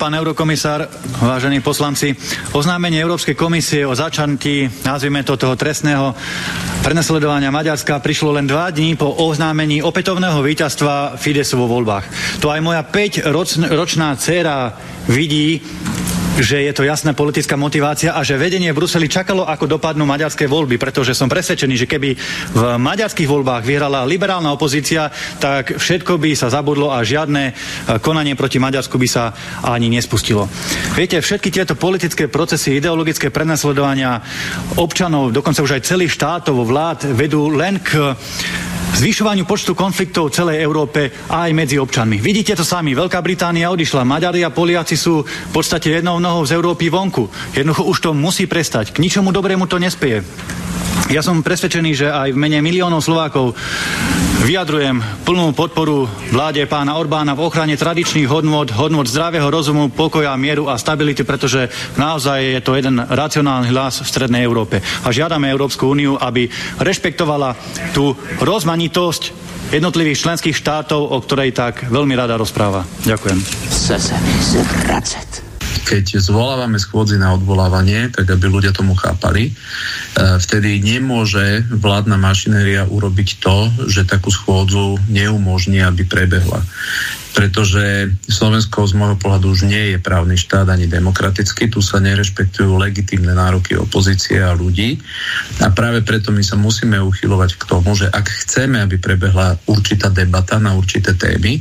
pán eurokomisár, vážení poslanci, oznámenie Európskej komisie o začantí, nazvime to toho trestného prenasledovania Maďarska prišlo len dva dní po oznámení opätovného víťazstva Fidesu vo voľbách. To aj moja 5-ročná dcéra vidí, že je to jasná politická motivácia a že vedenie v Bruseli čakalo, ako dopadnú maďarské voľby, pretože som presvedčený, že keby v maďarských voľbách vyhrala liberálna opozícia, tak všetko by sa zabudlo a žiadne e, konanie proti Maďarsku by sa ani nespustilo. Viete, všetky tieto politické procesy, ideologické prenasledovania občanov, dokonca už aj celých štátov, vlád vedú len k zvyšovaniu počtu konfliktov v celej Európe a aj medzi občanmi. Vidíte to sami, Veľká Británia odišla, Maďari a Poliaci sú v podstate jednou nohou z Európy vonku. Jednoducho už to musí prestať. K ničomu dobrému to nespieje. Ja som presvedčený, že aj v mene miliónov Slovákov vyjadrujem plnú podporu vláde pána Orbána v ochrane tradičných hodnôt, hodnôt zdravého rozumu, pokoja, mieru a stability, pretože naozaj je to jeden racionálny hlas v Strednej Európe. A žiadame Európsku úniu, aby rešpektovala tú rozmanitosť jednotlivých členských štátov, o ktorej tak veľmi rada rozpráva. Ďakujem. Chce sa mi keď zvolávame schôdzi na odvolávanie, tak aby ľudia tomu chápali, e, vtedy nemôže vládna mašinéria urobiť to, že takú schôdzu neumožní, aby prebehla. Pretože Slovensko z môjho pohľadu už nie je právny štát ani demokratický, tu sa nerešpektujú legitímne nároky opozície a ľudí. A práve preto my sa musíme uchylovať k tomu, že ak chceme, aby prebehla určitá debata na určité témy,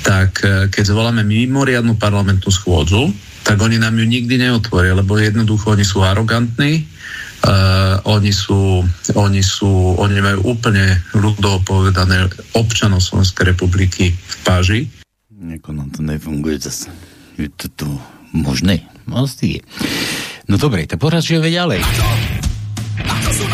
tak e, keď zvoláme mimoriadnu parlamentnú schôdzu, tak oni nám ju nikdy neotvoria, lebo jednoducho oni sú arogantní, uh, oni sú, oni sú, oni majú úplne ľudovo povedané občanov Slovenskej republiky v páži. Neko nám to nefunguje zase. Je to tu možné? Vlastne je. No dobre, tak poražujeme ďalej. Na čo? Na čo sú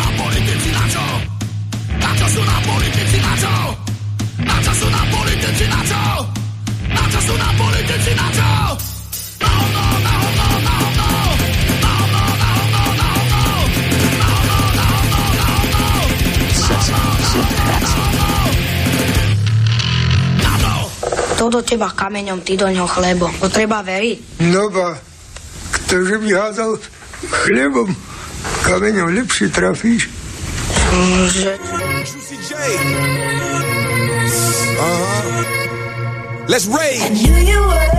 Kto do teba kameňom, ty do ňoho chlebom. To treba veriť. No ba, ktože by házal chlebom, kameňom lepšie trafíš. Že... Uh-huh. Let's rage. you were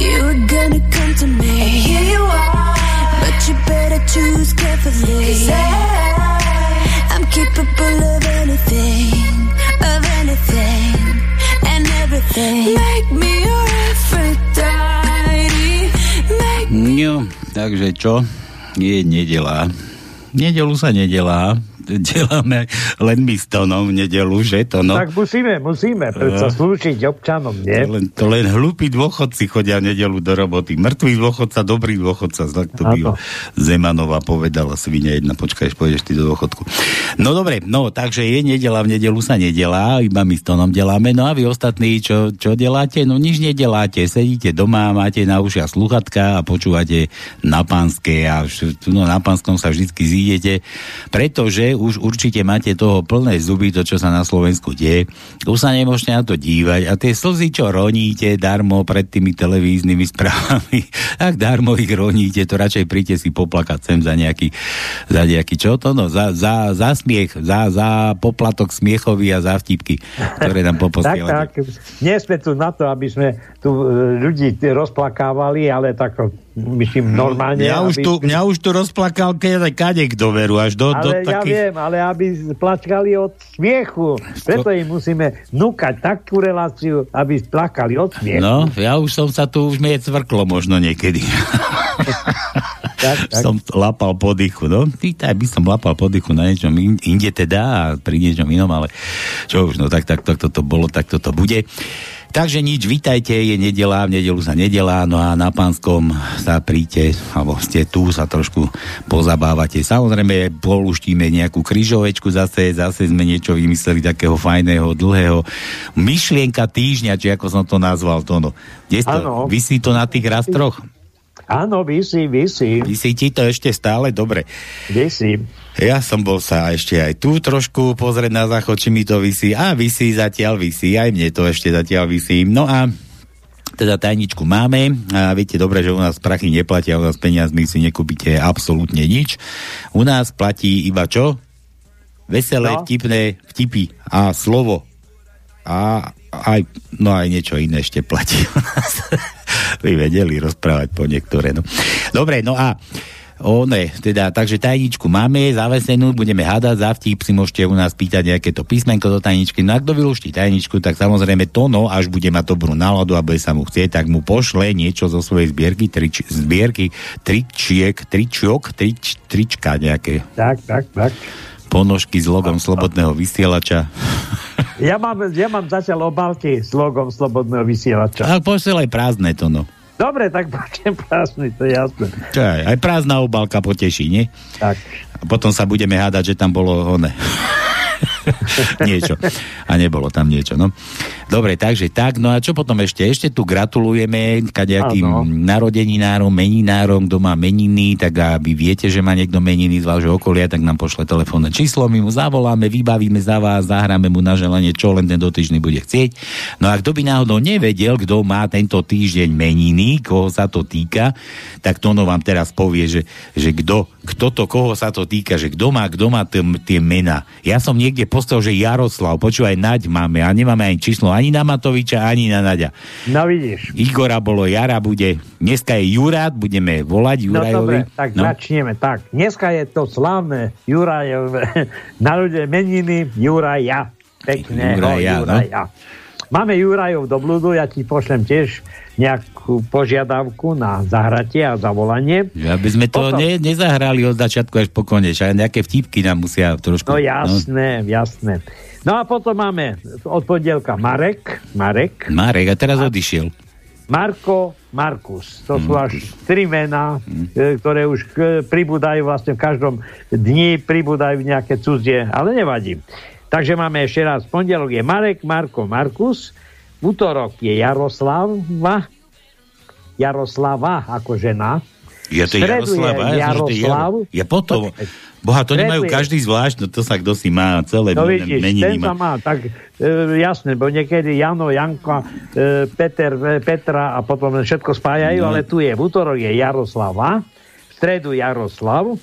You were gonna come to me. And here you are. But you better choose carefully. Cause I, I'm capable of anything, of anything, and everything. Make me your Aphrodite. Make No, takže čo? Je nedela. Nedelu sa nedelá deláme len my s Tonom v nedelu, že to no. Tak musíme, musíme, predsa uh, slúžiť občanom, nie? To len, to len hlúpi dôchodci chodia v nedelu do roboty. Mŕtvý dôchodca, dobrý dôchodca, tak to by Zemanová povedala, svine jedna, počkaj, pôjdeš ty do dôchodku. No dobre, no, takže je nedela, v nedelu sa nedelá, iba my s Tonom deláme, no a vy ostatní, čo, čo deláte? No nič nedeláte, sedíte doma, máte na ušia sluchatka a počúvate na pánske a no, na pánskom sa vždy zídete, pretože už určite máte toho plné zuby, to, čo sa na Slovensku deje. Už sa nemôžete na to dívať a tie slzy, čo roníte darmo pred tými televíznymi správami, tak darmo ich roníte, to radšej príďte si poplakať sem za nejaký, za nejaký čo to, no, za, za, za smiech, za, za poplatok smiechový a za vtipky, ktoré nám poposielate. tak, tak, nie sme tu na to, aby sme tu e, ľudí rozplakávali, ale tak myslím normálne. Mňa už, aby... tu, mňa už tu rozplakal keď kade kto veru, až do, ale do ja takých... viem, ale aby plačkali od smiechu. Preto im musíme núkať takú reláciu, aby plakali od smiechu. No, ja už som sa tu, už mi je cvrklo možno niekedy. tak, tak. som lapal po dychu, no. Vítaj, by som lapal po dychu na niečom in- inde teda a pri niečom inom, ale čo už, no tak, tak, tak toto bolo, tak toto bude. Takže nič, vítajte, je nedela, v nedelu sa nedelá, no a na pánskom sa príďte, alebo ste tu, sa trošku pozabávate. Samozrejme, poluštíme nejakú kryžovečku zase, zase sme niečo vymysleli takého fajného, dlhého. Myšlienka týždňa, či ako som to nazval, to no. Kde to? Vysí to na tých rastroch? Áno, vysí, vysí, Vysí ti to ešte stále? Dobre. vysí. Ja som bol sa ešte aj tu trošku pozrieť na záchod, či mi to vysí. A vysí zatiaľ, vysí. Aj mne to ešte zatiaľ vysí. No a teda tajničku máme a viete dobre, že u nás prachy neplatia, u nás peniazmi si nekúpite absolútne nič. U nás platí iba čo? Veselé, No. vtipné vtipy a slovo. A aj, no aj niečo iné ešte platí u nás. Vy vedeli rozprávať po niektoré. No. Dobre, no a O ne, teda, takže tajničku máme zavesenú, budeme hádať za vtip, si môžete u nás pýtať nejaké to písmenko do tajničky. No a kto vylúští tajničku, tak samozrejme to no, až bude mať dobrú náladu a bude sa mu chcieť, tak mu pošle niečo zo svojej zbierky, trič, zbierky tričiek, tričiok, trič, trička nejaké Tak, tak, tak. ponožky s logom slobodného vysielača. Ja mám, ja mám zatiaľ obálky s logom Slobodného vysielača. A pošle aj prázdne to no. Dobre, tak budem prázdny, to je jasné. Čo aj, aj prázdna obálka poteší, nie? Tak. A potom sa budeme hádať, že tam bolo one. niečo. A nebolo tam niečo, no. Dobre, takže tak, no a čo potom ešte? Ešte tu gratulujeme kadejakým Áno. narodeninárom, meninárom, kto má meniny, tak aby viete, že má niekto meniny z vášho okolia, tak nám pošle telefónne číslo, my mu zavoláme, vybavíme za vás, zahráme mu na želanie, čo len ten dotyčný bude chcieť. No a kto by náhodou nevedel, kto má tento týždeň meniny, koho sa to týka, tak to ono vám teraz povie, že, že kto, kto to, koho sa to týka, že kto má, kto má tie mená. Ja som niekde postavil, že Jaroslav, počúvaj, Naď máme a nemáme ani číslo ani na Matoviča, ani na Naďa. No vidíš. Igora bolo, Jara bude, dneska je Jurát, budeme volať No Jurajovi. dobre, tak no. začneme. Tak, dneska je to slávne Jurajové narodené meniny Juraja. Pekného Juraja, no. Juraja. Máme Jurajov do blúdu, ja ti pošlem tiež nejakú požiadavku na zahratie a zavolanie. Aby sme to Potom- ne, nezahrali od začiatku až po konec, aj nejaké vtipky nám musia trošku... No jasné, jasné. No a potom máme od pondelka Marek, Marek, Marek, a teraz odišiel. Marko, Markus. To Mm. sú až tri mená, e, ktoré už e, pribúdajú vlastne v každom dni, pribúdajú nejaké cudzie, ale nevadí. Takže máme ešte raz, pondelok je Marek, Marko, Markus, v útorok je Jaroslava, Jaroslava ako žena, to je V stredu je Jaroslav. to je potom... Boha, to nemajú každý zvlášť, no to sa kto si má celé No vidíš, meniny ten sa má. tak e, jasné, bo niekedy Jano, Janka, e, Peter, e, Petra a potom všetko spájajú, No. ale tu je, v útorok je Jaroslava, v stredu Jaroslav,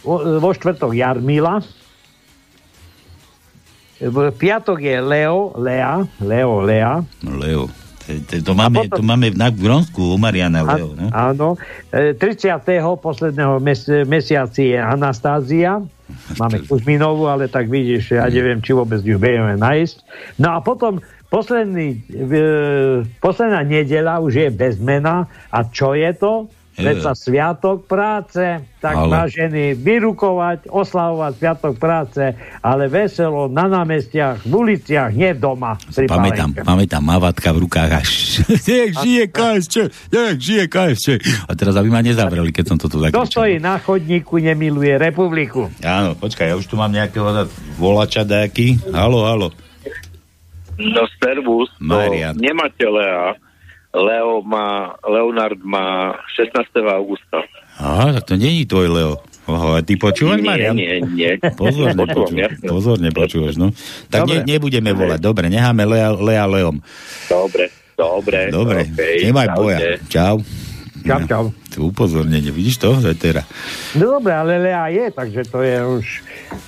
vo, e, vo štvrtok Jarmila, v piatok je Leo, Lea, Leo, Lea, No, Leo. To, máme, potom- to máme na Gronsku u Mariana A- Leo, no? Áno. E, 30. posledného mes- mesiaci je Anastázia. Máme Kuzminovú, ale tak vidíš, ja neviem, či vôbec ju vieme nájsť. No a potom posledný, e, posledná nedela už je bez mena. A čo je to? Veď sa sviatok práce, tak Ale- vážení, vyrukovať, oslavovať sviatok práce, ale veselo na námestiach, v uliciach, nie doma. Pamätám, pamätám, mavatka v rukách až jak žije KSČ, jak žije KSČ. A teraz aby ma nezavreli, keď som to tu Kto zakričal. stojí na chodníku, nemiluje republiku. Áno, počkaj, ja už tu mám nejakého volača nejaký. Halo, halo. No servus, Marian. to nemáte Lea. Leo má, Leonard má 16. augusta. Aha, tak to není tvoj Leo. Oho, a ty počúvaš, nie, Marian? nie, nie. Pozorne Počúvam, počúvaš, jasne. pozorne počúvaš, no. Tak ne, Dobre. nebudeme volať, dobre, necháme Lea, Lea Leom. Dobre, dobre. Dobre, okay, nemaj boja. Čau. Čau, čau. Tu upozornenie, vidíš to, Zetera? No dobre, ale Lea je, takže to je už,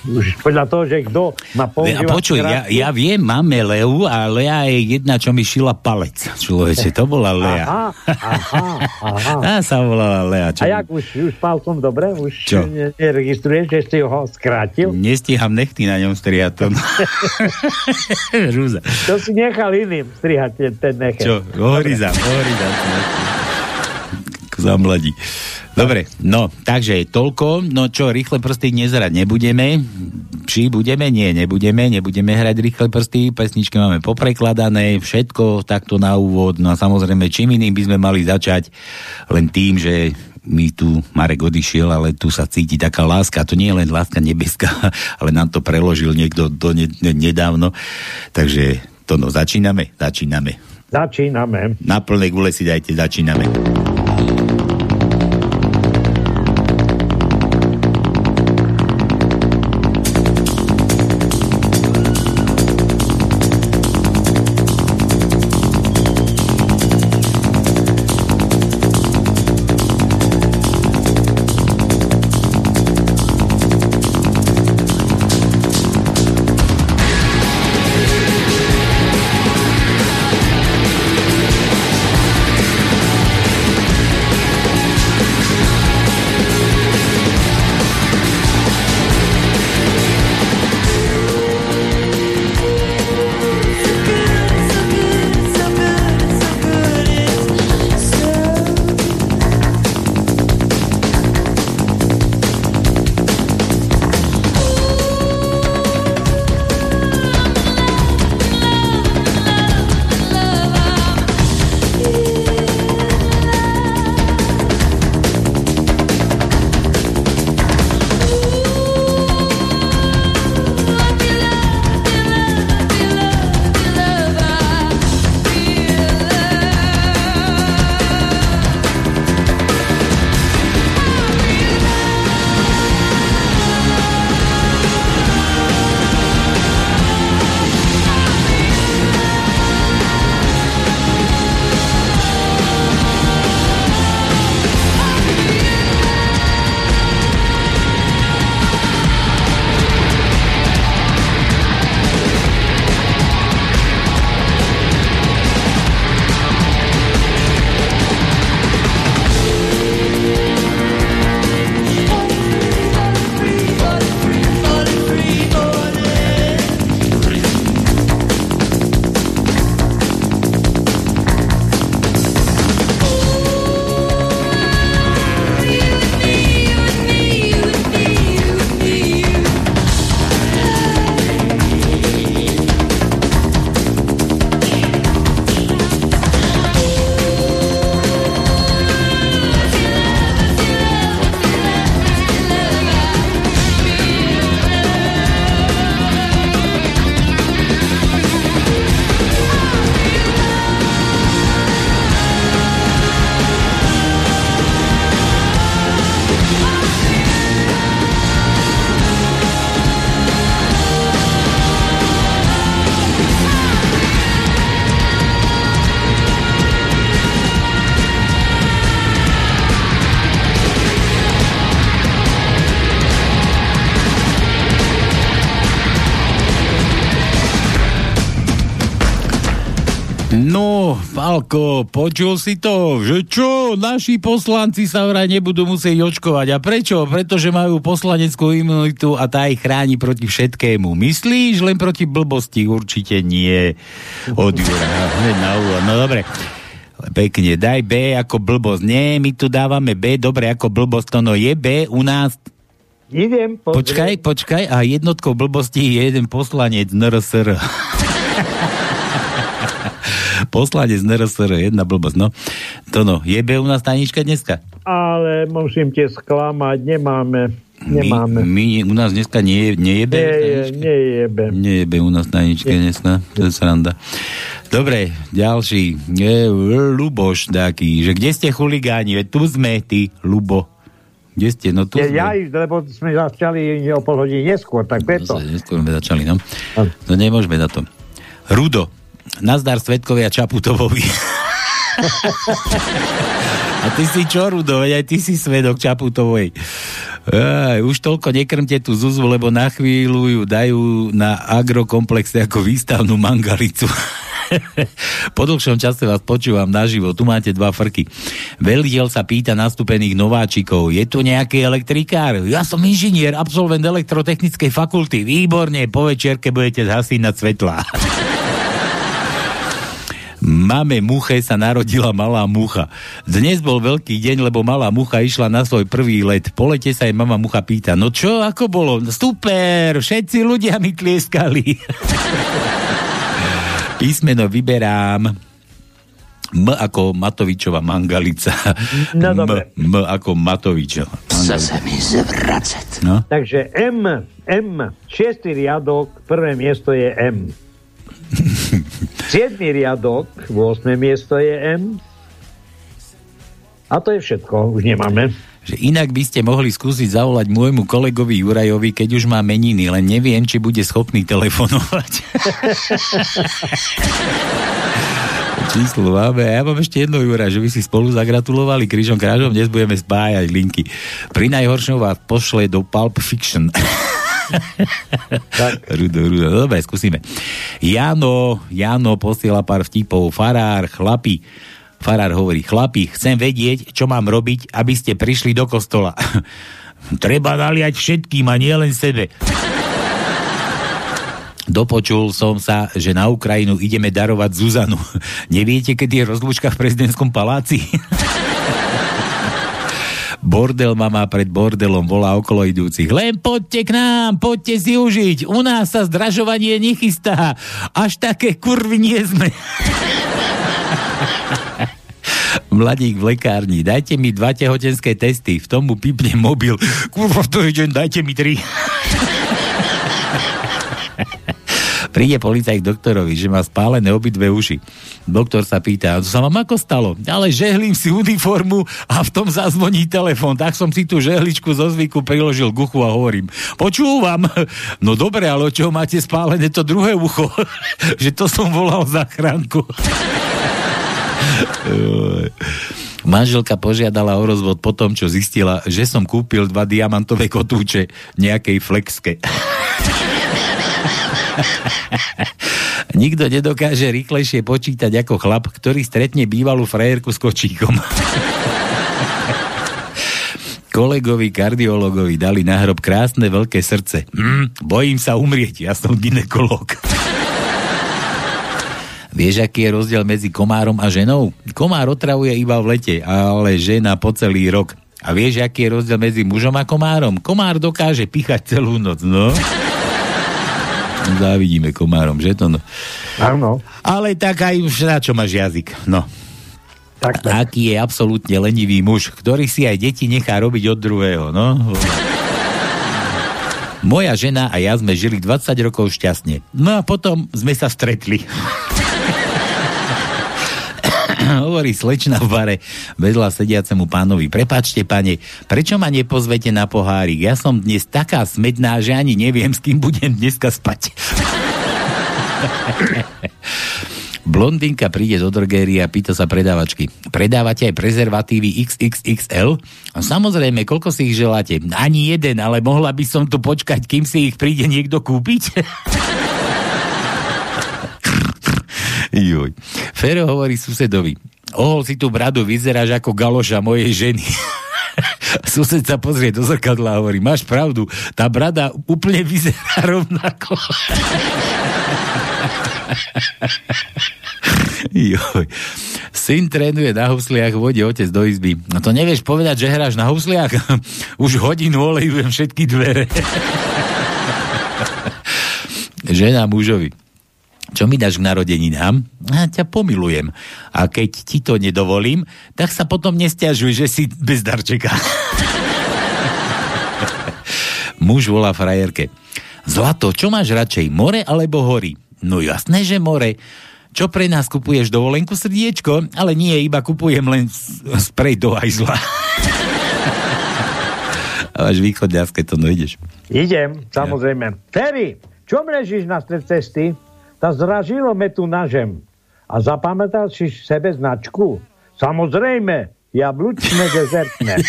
už podľa toho, že kto má A používať... počuj, ja, ja viem, máme Leu a Lea je jedna, čo mi šila palec. Človeče, to bola Lea. Aha, aha, aha. Tá sa volala Lea. Čo... A jak už, už palcom dobre? Už Čo? ne- neregistruješ, že si ho skrátil? Nestíham nechty na ňom striať to. To si nechal iným strihať ten, nechec. Čo? Ohryzam, ohryzam. Zamladí. Dobre, no, takže toľko. No čo, rýchle prsty dnes hrať nebudeme. Či budeme? Nie, nebudeme. Nebudeme hrať rýchle prsty. Pesničky máme poprekladané, všetko takto na úvod. No a samozrejme, čím iným by sme mali začať len tým, že my tu, Marek odišiel, ale tu sa cíti taká láska. To nie je len láska nebeská, ale nám to preložil niekto do ne, ne, nedávno. Takže to no, začíname? Začíname. Začíname. Na plnej gule si dajte, začíname. Falko, počul si to, že čo, naši poslanci sa vraj nebudú musieť očkovať. A prečo? Pretože majú poslaneckú imunitu a tá ich chráni proti všetkému. Myslíš len proti blbosti? Určite nie. Od Jura, hneď na úvod. No dobre. Pekne, daj B ako blbosť. Nie, my tu dávame B, dobre, ako blbosť. To no je B u nás Idem, pozrieť. Počkaj, počkaj, a jednotkou blbosti je jeden poslanec NRSR. Poslanec NRSR, jedna blbosť, no. To no, je B u nás tajnička dneska? Ale musím te sklamať, nemáme. Nemáme. My, my, u nás dneska nie. Nie je B u nás tajnička dneska, to je sranda. Dobre, ďalší. Je, Luboš taký, že kde ste chuligáni? Veď tu sme, ty, Lubo. Kde ste? No tu Ja, sme. ja ísť, lebo sme začali o pol hodiny neskôr, tak preto. No, neskôr sme začali, no. No nemôžeme na to. Rudo. Nazdar svetkovia Čaputovovi. A ty si čo, Rudo? Aj ty si svedok Čaputovej. Aj, už toľko nekrmte tú Zuzu, lebo na chvíľu ju dajú na agrokomplexe ako výstavnú mangalicu. po dlhšom čase vás počúvam naživo. Tu máte dva frky. Veliteľ sa pýta nastúpených nováčikov. Je tu nejaký elektrikár? Ja som inžinier, absolvent elektrotechnickej fakulty. Výborne, po večerke budete zhasínať svetlá. Mame muche sa narodila malá mucha. Dnes bol veľký deň, lebo malá mucha išla na svoj prvý let. Po lete sa jej mama mucha pýta, no čo, ako bolo? Super, všetci ľudia mi tlieskali. Písmeno vyberám. M ako Matovičova mangalica. No, M, dobre. M ako Matovičova. Chce sa mi zvracať. No? Takže M, M, šiestý riadok, prvé miesto je M. Siedmý riadok, 8. miesto je M. A to je všetko, už nemáme. Že inak by ste mohli skúsiť zavolať môjmu kolegovi Jurajovi, keď už má meniny, len neviem, či bude schopný telefonovať. Číslo máme. Ja mám ešte jedno, Jura, že by si spolu zagratulovali krížom krážom. Dnes budeme spájať linky. Pri najhoršom vás pošle do Pulp Fiction. Tak. Rudo, rudo. Dobre, skúsime. Jano, Jano posiela pár vtipov. Farár, chlapi. Farár hovorí, chlapi, chcem vedieť, čo mám robiť, aby ste prišli do kostola. Treba naliať všetkým a nie len sebe. Dopočul som sa, že na Ukrajinu ideme darovať Zuzanu. Neviete, kedy je rozlúčka v prezidentskom paláci? Bordel mama pred bordelom volá okolo idúcich. Len poďte k nám, poďte si užiť. U nás sa zdražovanie nechystá. Až také kurvy nie sme. Mladík v lekárni, dajte mi dva tehotenské testy, v tomu pipne mobil. Kurva, to je deň, dajte mi tri. Príde policajt k doktorovi, že má spálené obidve uši. Doktor sa pýta, to sa vám ako stalo? Ale žehlím si uniformu a v tom zazvoní telefón. Tak som si tú žehličku zo zvyku priložil k uchu a hovorím, počúvam. No dobre, ale čoho máte spálené to druhé ucho? že to som volal zachránku. Manželka požiadala o rozvod po tom, čo zistila, že som kúpil dva diamantové kotúče nejakej flexke. Nikto nedokáže rýchlejšie počítať ako chlap, ktorý stretne bývalú frajerku s kočíkom. Kolegovi kardiologovi dali na hrob krásne veľké srdce. Mm, bojím sa umrieť, ja som ginekolog. Vieš, aký je rozdiel medzi komárom a ženou? Komár otravuje iba v lete, ale žena po celý rok. A vieš, aký je rozdiel medzi mužom a komárom? Komár dokáže pichať celú noc, no. Závidíme komárom, že to no. Áno. Ale tak aj už na čo máš jazyk, no. Tak, tak. Aký je absolútne lenivý muž, ktorý si aj deti nechá robiť od druhého, no. Moja žena a ja sme žili 20 rokov šťastne. No a potom sme sa stretli. Hovorí slečna v bare vedľa sediacemu pánovi. Prepačte, pane, prečo ma nepozvete na pohárik? Ja som dnes taká smedná, že ani neviem, s kým budem dneska spať. Blondinka príde do drogérie a pýta sa predávačky. Predávate aj prezervatívy XXXL? A samozrejme, koľko si ich želáte? Ani jeden, ale mohla by som tu počkať, kým si ich príde niekto kúpiť? Juj. Fero hovorí susedovi. Ohol si tú bradu, vyzeráš ako galoša mojej ženy. Sused sa pozrie do zrkadla a hovorí, máš pravdu, tá brada úplne vyzerá rovnako. Joj. Syn trénuje na husliach, vode otec do izby. No to nevieš povedať, že hráš na husliach? Už hodinu olejujem všetky dvere. Žena mužovi. Čo mi dáš k narodeninám? Ja ťa pomilujem. A keď ti to nedovolím, tak sa potom nestiažuj, že si bez darčeka. Muž volá frajerke. Zlato, čo máš radšej, more alebo hory? No jasné, že more. Čo pre nás kupuješ dovolenku srdiečko? Ale nie, iba kupujem len sprej do hajzla. A máš východňarské to, no ideš. Idem, samozrejme. Ferry, čo mrežíš na stred cesty? Tá zražilo me tu na žem. A zapamätal si sebe značku? Samozrejme, jablčné dezertné.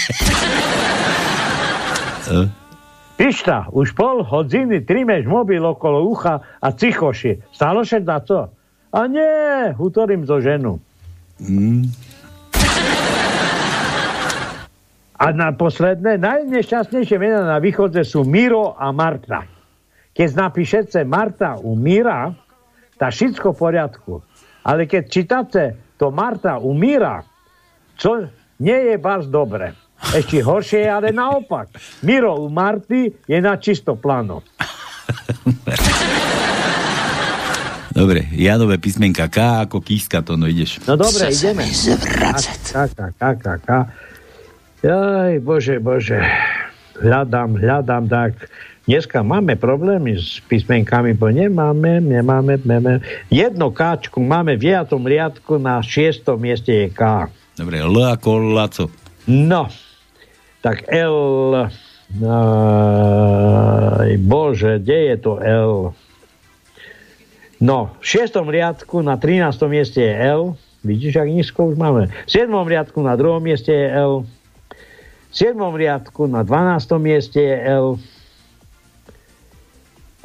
Pišta, už pol hodiny trimeš mobil okolo ucha a cichoši. Stalo še na to? A nie, utorím zo ženu. Mm. A na posledné, najnešťastnejšie mená na východze sú Miro a Marta. Keď napíšete Marta u Mira, tá všetko v poriadku. Ale keď čítate to Marta umíra, čo nie je vás dobre. Ešte horšie je ale naopak. Miro u Marty je na čisto plano. Dobre, Janové písmenka K ako kíska, to no ideš. No dobre, Chce ideme. K, K, K, K, K. Jaj, bože, bože. Hľadám, hľadám, tak dneska máme problémy s písmenkami, bo nemáme, nemáme, nemáme. Jedno Kčku máme v 9. riadku na 6. mieste je K. Dobre, L ako Laco. No, tak L... Aj, bože, kde je to L? No, v 6. riadku na 13. mieste je L. Vidíš, ak nízko už máme. V 7. riadku na 2. mieste je L. V 7. riadku na 12. mieste je L.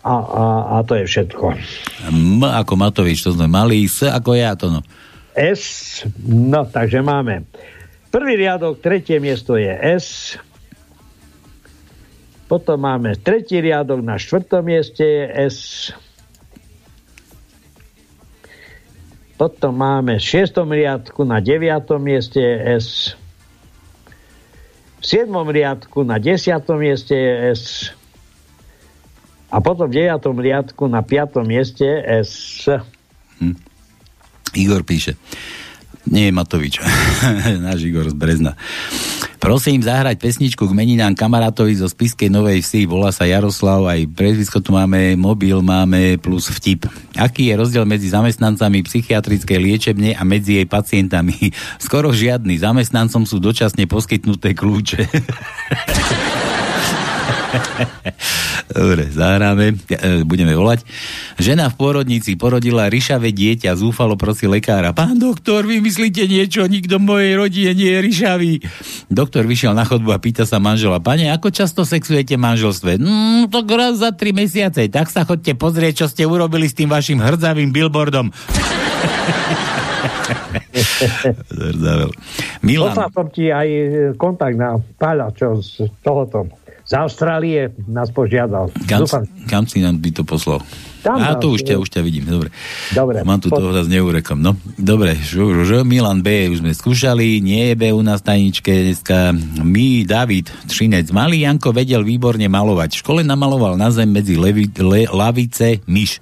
A, a, a to je všetko. M ako Matovič, to sme mali. S ako ja, to no. S, no takže máme. Prvý riadok, tretie miesto je S. Potom máme tretí riadok, na štvrtom mieste je S. Potom máme v šiestom riadku, na deviatom mieste je S. V siedmom riadku, na desiatom mieste je S. A potom v deviatom riadku, na piatom mieste je S. Igor píše. Nie Matovič. Náš Igor z Brezna. Prosím zahrať pesničku k meninám kamarátovi zo Spiskej Novej Vsi. Volá sa Jaroslav, aj prezvisko tu máme, mobil máme plus vtip. Aký je rozdiel medzi zamestnancami psychiatrickej liečebne a medzi jej pacientami? Skoro žiadny. Zamestnancom sú dočasne poskytnuté kľúče. Dobre, zahráme, e, budeme volať. Žena v pôrodnici porodila ryšavé dieťa, zúfalo prosí lekára. Pán doktor, vymyslíte niečo, nikto v mojej rodine nie je ryšavý. Doktor vyšiel na chodbu a pýta sa manžela, pane, ako často sexujete v manželstve? Mm, to raz za tri mesiace, tak sa chodte pozrieť, čo ste urobili s tým vašim hrdzavým billboardom. Milan. Poslal som ti aj kontakt na Páľa, čo z tohoto. Z Austrálie nás požiadal. Kam, Dúfam, kam si nám by to poslal? Tam a tu už ťa, už ťa vidím, dobre. Dobre. Mám tu toho zase neurekom. No, dobre, ž, ž, Milan B už sme skúšali, nie je B u nás tajničke dneska. My, David Třinec, malý Janko vedel výborne malovať. V škole namaloval na zem medzi levi, le, lavice myš.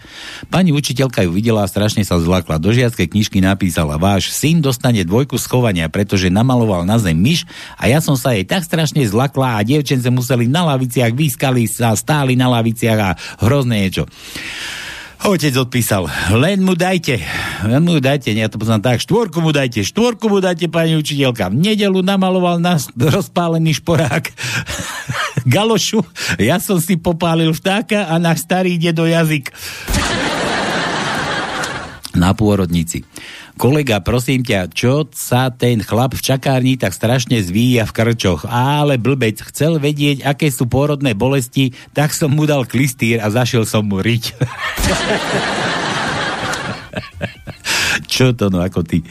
Pani učiteľka ju videla a strašne sa zlakla. Do žiackej knižky napísala, váš syn dostane dvojku schovania, pretože namaloval na zem myš a ja som sa jej tak strašne zlakla a dievčence museli na laviciach, vyskali sa, stáli na laviciach a hrozné niečo. Otec odpísal, len mu dajte, len mu dajte, ja to poznám tak, štvorku mu dajte, štvorku mu dajte, pani učiteľka. V nedelu namaloval nás rozpálený šporák galošu, ja som si popálil vtáka a náš starý ide do jazyk. Na pôrodnici. Kolega, prosím ťa, čo sa ten chlap v čakárni tak strašne zvíja v krčoch? Ale blbec, chcel vedieť, aké sú pôrodné bolesti, tak som mu dal klistýr a zašiel som mu riť. čo to no, ako ty?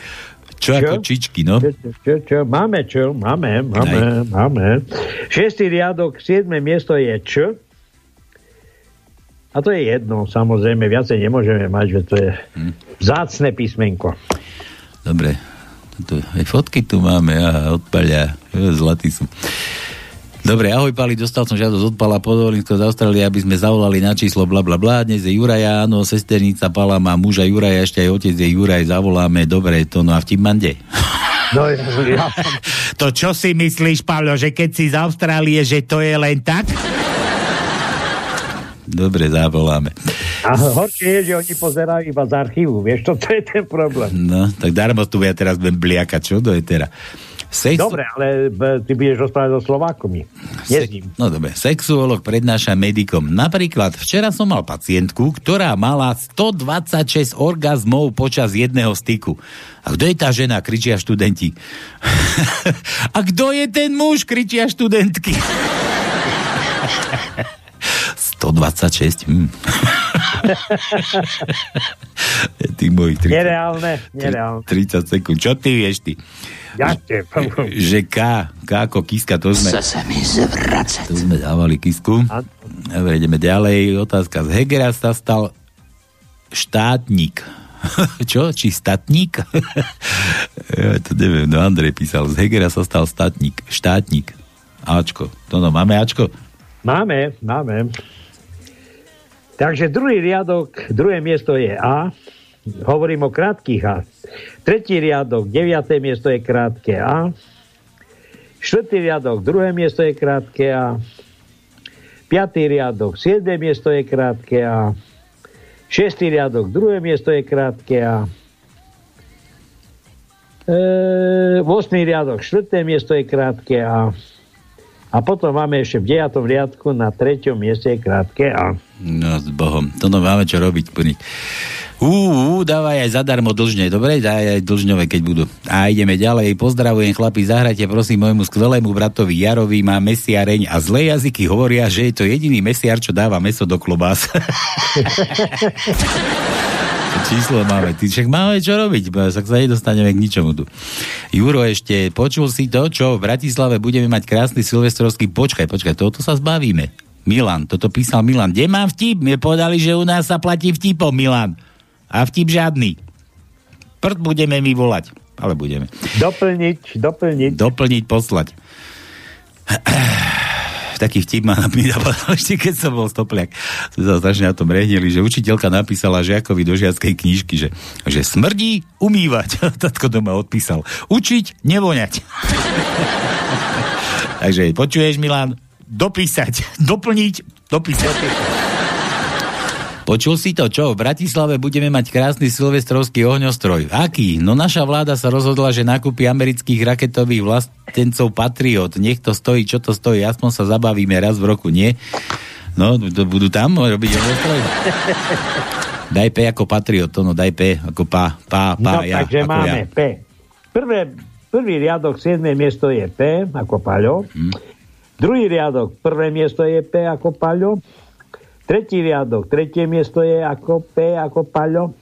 Čo, ako čičky, no? Čo, čo, čo, čo, máme čo, máme, máme, máme. Šestý riadok, siedme miesto je Č. A to je jedno, samozrejme, viacej nemôžeme mať, že to je Hm. vzácne písmenko. Dobre. Toto, aj fotky tu máme, aha, odpalia. Zlatí sú. Dobre, ahoj Pali, dostal som žiadosť od Pala Podolinsko z Austrálie, aby sme zavolali na číslo bla bla bla. Dnes je Juraja, áno, sesternica Pala má muža Juraja, ešte aj otec je Juraj, zavoláme, dobre, to no a vtip mande. No, ja, ja. To čo si myslíš, Paolo, že keď si z Austrálie, že to je len tak? Dobre, zavoláme. A horšie je, že oni pozerajú iba z archívu, vieš, to, to je ten problém. No, tak darmo tu ja teraz budem bliakať, čo do etera. Sex... Dobre, ale b- ty budeš rozprávať so Slovákomi. Nie s ním. No dobre, sexuolog prednáša medikom. Napríklad, včera som mal pacientku, ktorá mala 126 orgazmov počas jedného styku. A kto je tá žena? Kričia študenti. A kto je ten muž? Kričia študentky. 126. Hm. Ty môj 30, Nereálne, nereálne. 30 sekúnd. Čo ty vieš ty? Ja te, Že K, K ako kiska, to sme... Sa mi zvracať. Tu sme dávali kisku. Dobre, ideme ďalej. Otázka z Hegera sa stal štátnik. Čo? Či statník? ja to neviem, no Andrej písal, z Hegera sa stal statník, štátnik. Ačko. To no, máme Ačko? Máme, máme. Takže druhý riadok, druhé miesto je A. Hovorím o krátkých A. Tretí riadok, deviaté miesto je krátke A. Štvrtý riadok, druhé miesto je krátke A. Piatý riadok, siedme miesto je krátke A. Šestý riadok, druhé miesto je krátke A. E, 8. riadok, štvrté miesto je krátke A. A potom máme ešte v 9. riadku na 3. mieste krátke A. No s Bohom, to no máme čo robiť. Plniť. Uú, dávaj aj zadarmo dlžne, dobre? Daj aj dlžňové, keď budú. A ideme ďalej. Pozdravujem chlapi, zahrajte prosím môjmu skvelému bratovi Jarovi, má mesiareň a zlé jazyky hovoria, že je to jediný mesiar, čo dáva meso do klobás. číslo máme. Ty však máme čo robiť, však sa nedostaneme k ničomu tu. Juro ešte, počul si to, čo v Bratislave budeme mať krásny silvestrovský, počkaj, počkaj, toto sa zbavíme. Milan, toto písal Milan. Kde mám vtip? Mne povedali, že u nás sa platí vtipom, Milan. A vtip žiadny. Prd budeme mi volať. Ale budeme. Doplniť, doplniť. Doplniť, poslať. Taký vtip ma mi napadal ešte, keď som bol stopliak. Sme sa strašne na tom rehnili, že učiteľka napísala žiakovi do žiackej knižky, že, že smrdí umývať. Tatko doma odpísal. Učiť, nevoňať. Takže počuješ, Milan? Dopísať, doplniť, dopísať. Počul si to, čo? V Bratislave budeme mať krásny silvestrovský ohňostroj. Aký? No naša vláda sa rozhodla, že nakúpi amerických raketových vlastencov Patriot. Nech to stojí, čo to stojí. Aspoň sa zabavíme raz v roku, nie? No, to budú tam robiť ohňostroj? daj P ako Patriot, to no, daj P ako pá, pá, pá, no, ja. takže máme ja. P. Prvé, prvý riadok, 7. miesto je P ako Paľo. Hmm. Druhý riadok, prvé miesto je P ako Paľo. Tretí riadok, tretie miesto je ako P, ako Paľo.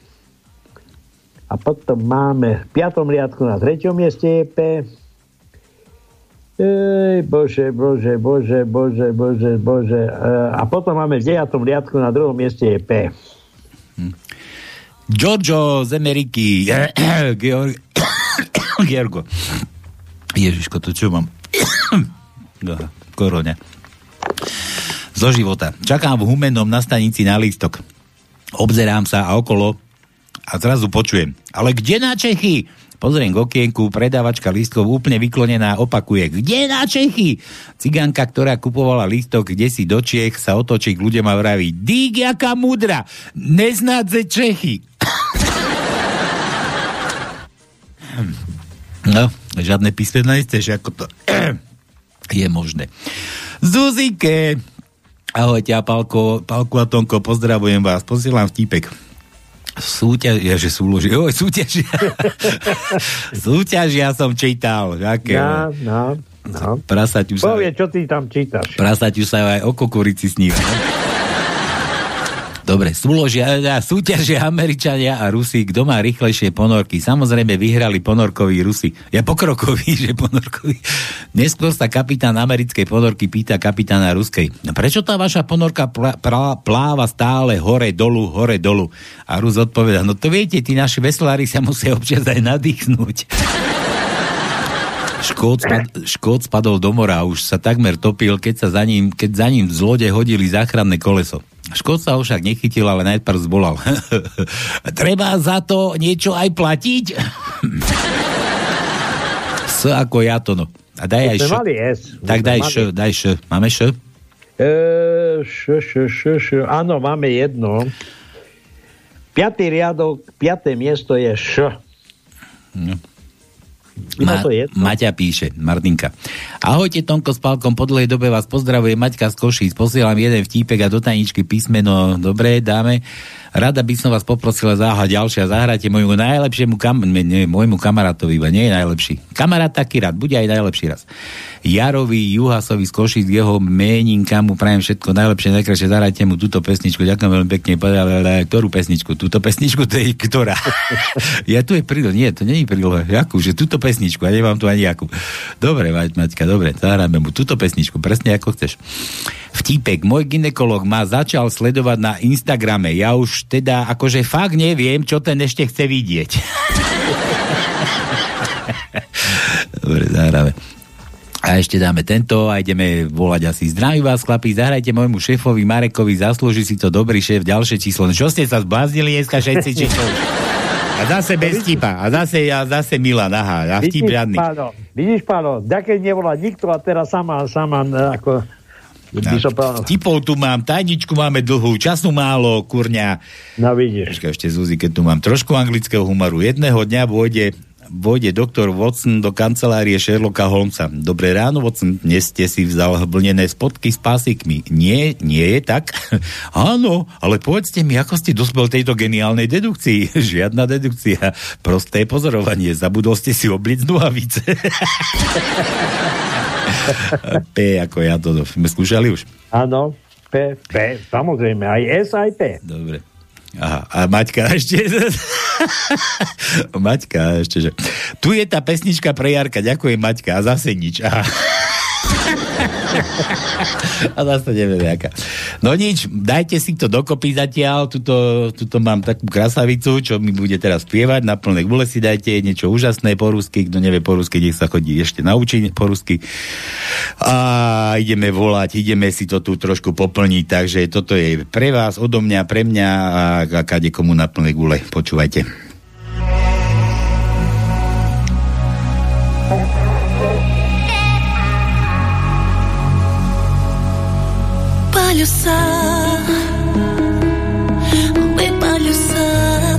A potom máme v piatom riadku na treťom mieste je P. Ej, bože, bože, bože, bože, bože, bože. E, a potom máme v deviatom riadku na druhom mieste je P. Hm. Giorgio z Ameriky. Georg... Georgo. Ježiško, to čo mám? korone zo života. Čakám v Humennom na stanici na lístok. Obzerám sa a okolo a zrazu počujem. Ale kde na Čechy? Pozriem k okienku, predávačka lístkov úplne vyklonená opakuje. Kde na Čechy? Cigánka, ktorá kupovala lístok kde si do Čech, sa otočí k ľuďom a vraví Dík, jaká mudra! Neznádze Čechy! No, žiadne písmené nechceš, ako to je možné. Zuzike, Ahojte Palko, Palko a Tonko, pozdravujem vás, posielam vtípek. Súťaž, ja, že súloži, oj, súťaž, súťaž ja som čítal, aké, ja, no, no. Prasaťu sa, Povie, čo ty tam čítaš. Prasaťu sa aj o kukurici sníva. Dobre, súložia, súťažia Američania a Rusi, kto má rýchlejšie ponorky. Samozrejme vyhrali ponorkoví Rusi. Ja pokrokový, že ponorkový. Neskôr sa kapitán americkej ponorky pýta kapitána ruskej. No prečo tá vaša ponorka plá, plá, pláva stále hore, dolu, hore, dolu? A Rus odpoveda, no to viete, tí naši veslári sa musia občas aj nadýchnúť. Škód, spad, Škód spadol do mora a už sa takmer topil, keď, sa za ním, keď za ním z lode hodili záchranné koleso. Škód sa ho však nechytil, ale najprv zbolal. Treba za to niečo aj platiť? S ako ja to no. A daj aj š. Tak daj š, daj š. Máme š? E, š, š, š, š. Áno, máme jedno. Piatý riadok, piaté miesto je š. No. Ma, Maťa píše, Martinka. Ahojte, Tonko s Pálkom, po dlhej dobe vás pozdravuje Maťka z Košíc. Posielam jeden vtípek a do tajničky písmeno. Dobre, dáme. Rada by som vás poprosila záhľad ďalšia. Zahrajte môjmu najlepšiemu kam... nie, môjmu kamarátovi, iba nie je najlepší. Kamarát taký rád, bude aj najlepší raz. Jarovi Juhasovi z Košic, jeho méninka mu prajem všetko najlepšie, najkrajšie. Zahrajte mu túto pesničku. Ďakujem veľmi pekne. Ktorú pesničku? Túto pesničku, to je ktorá? ja tu je príloha. Nie, to nie je príloha. Jakú? Že túto pesničku, a nemám tu ani akú. Dobre, Maťka, dobre, zahráme mu túto pesničku, presne ako chceš. Vtípek, môj ginekolog ma začal sledovať na Instagrame. Ja už teda akože fakt neviem, čo ten ešte chce vidieť. dobre, zahráme. A ešte dáme tento a ideme volať asi zdravím vás, chlapí, zahrajte môjmu šéfovi Marekovi, zaslúži si to dobrý šéf, ďalšie číslo. Čo ste sa zbláznili dneska všetci, čo? A zase bez tipa, a zase, a zase Milan, aha, a vtip žiadny. Páno, vidíš, páno, ďakujem nevolá nikto a teraz sama, sama ako... by som povedal- Tipov tu mám, tajničku máme dlhú, času málo, kurňa. No vidíš. Počkaj, ešte Zuzi, keď tu mám trošku anglického humoru. Jedného dňa vôjde vôjde doktor Watson do kancelárie Sherlocka Holmesa. Dobré ráno, Watson, dnes ste si vzal vlnené spotky s pásikmi. Nie, nie je tak? Áno, ale povedzte mi, ako ste dospel tejto geniálnej dedukcii? Žiadna dedukcia. Prosté pozorovanie. Zabudol ste si obliť nohavice. P ako ja to sme skúšali už. Áno, P, P, samozrejme, aj S, aj P. Dobre. Aha, a Maťka ešte... Maťka ešte, že... Tu je tá pesnička pre Jarka, ďakujem Maťka, a zase nič. Aha. a zase neviem aká. No nič, dajte si to dokopy zatiaľ, tuto, tuto mám takú krasavicu, čo mi bude teraz spievať, na plné gule si dajte niečo úžasné po rusky, kto nevie po rusky, nech sa chodí ešte naučiť po rusky. A ideme volať, ideme si to tu trošku poplniť, takže toto je pre vás, odo mňa, pre mňa a, a kade komu na plné gule. Počúvajte. Thank you. palhaçar, bem é palhaçar.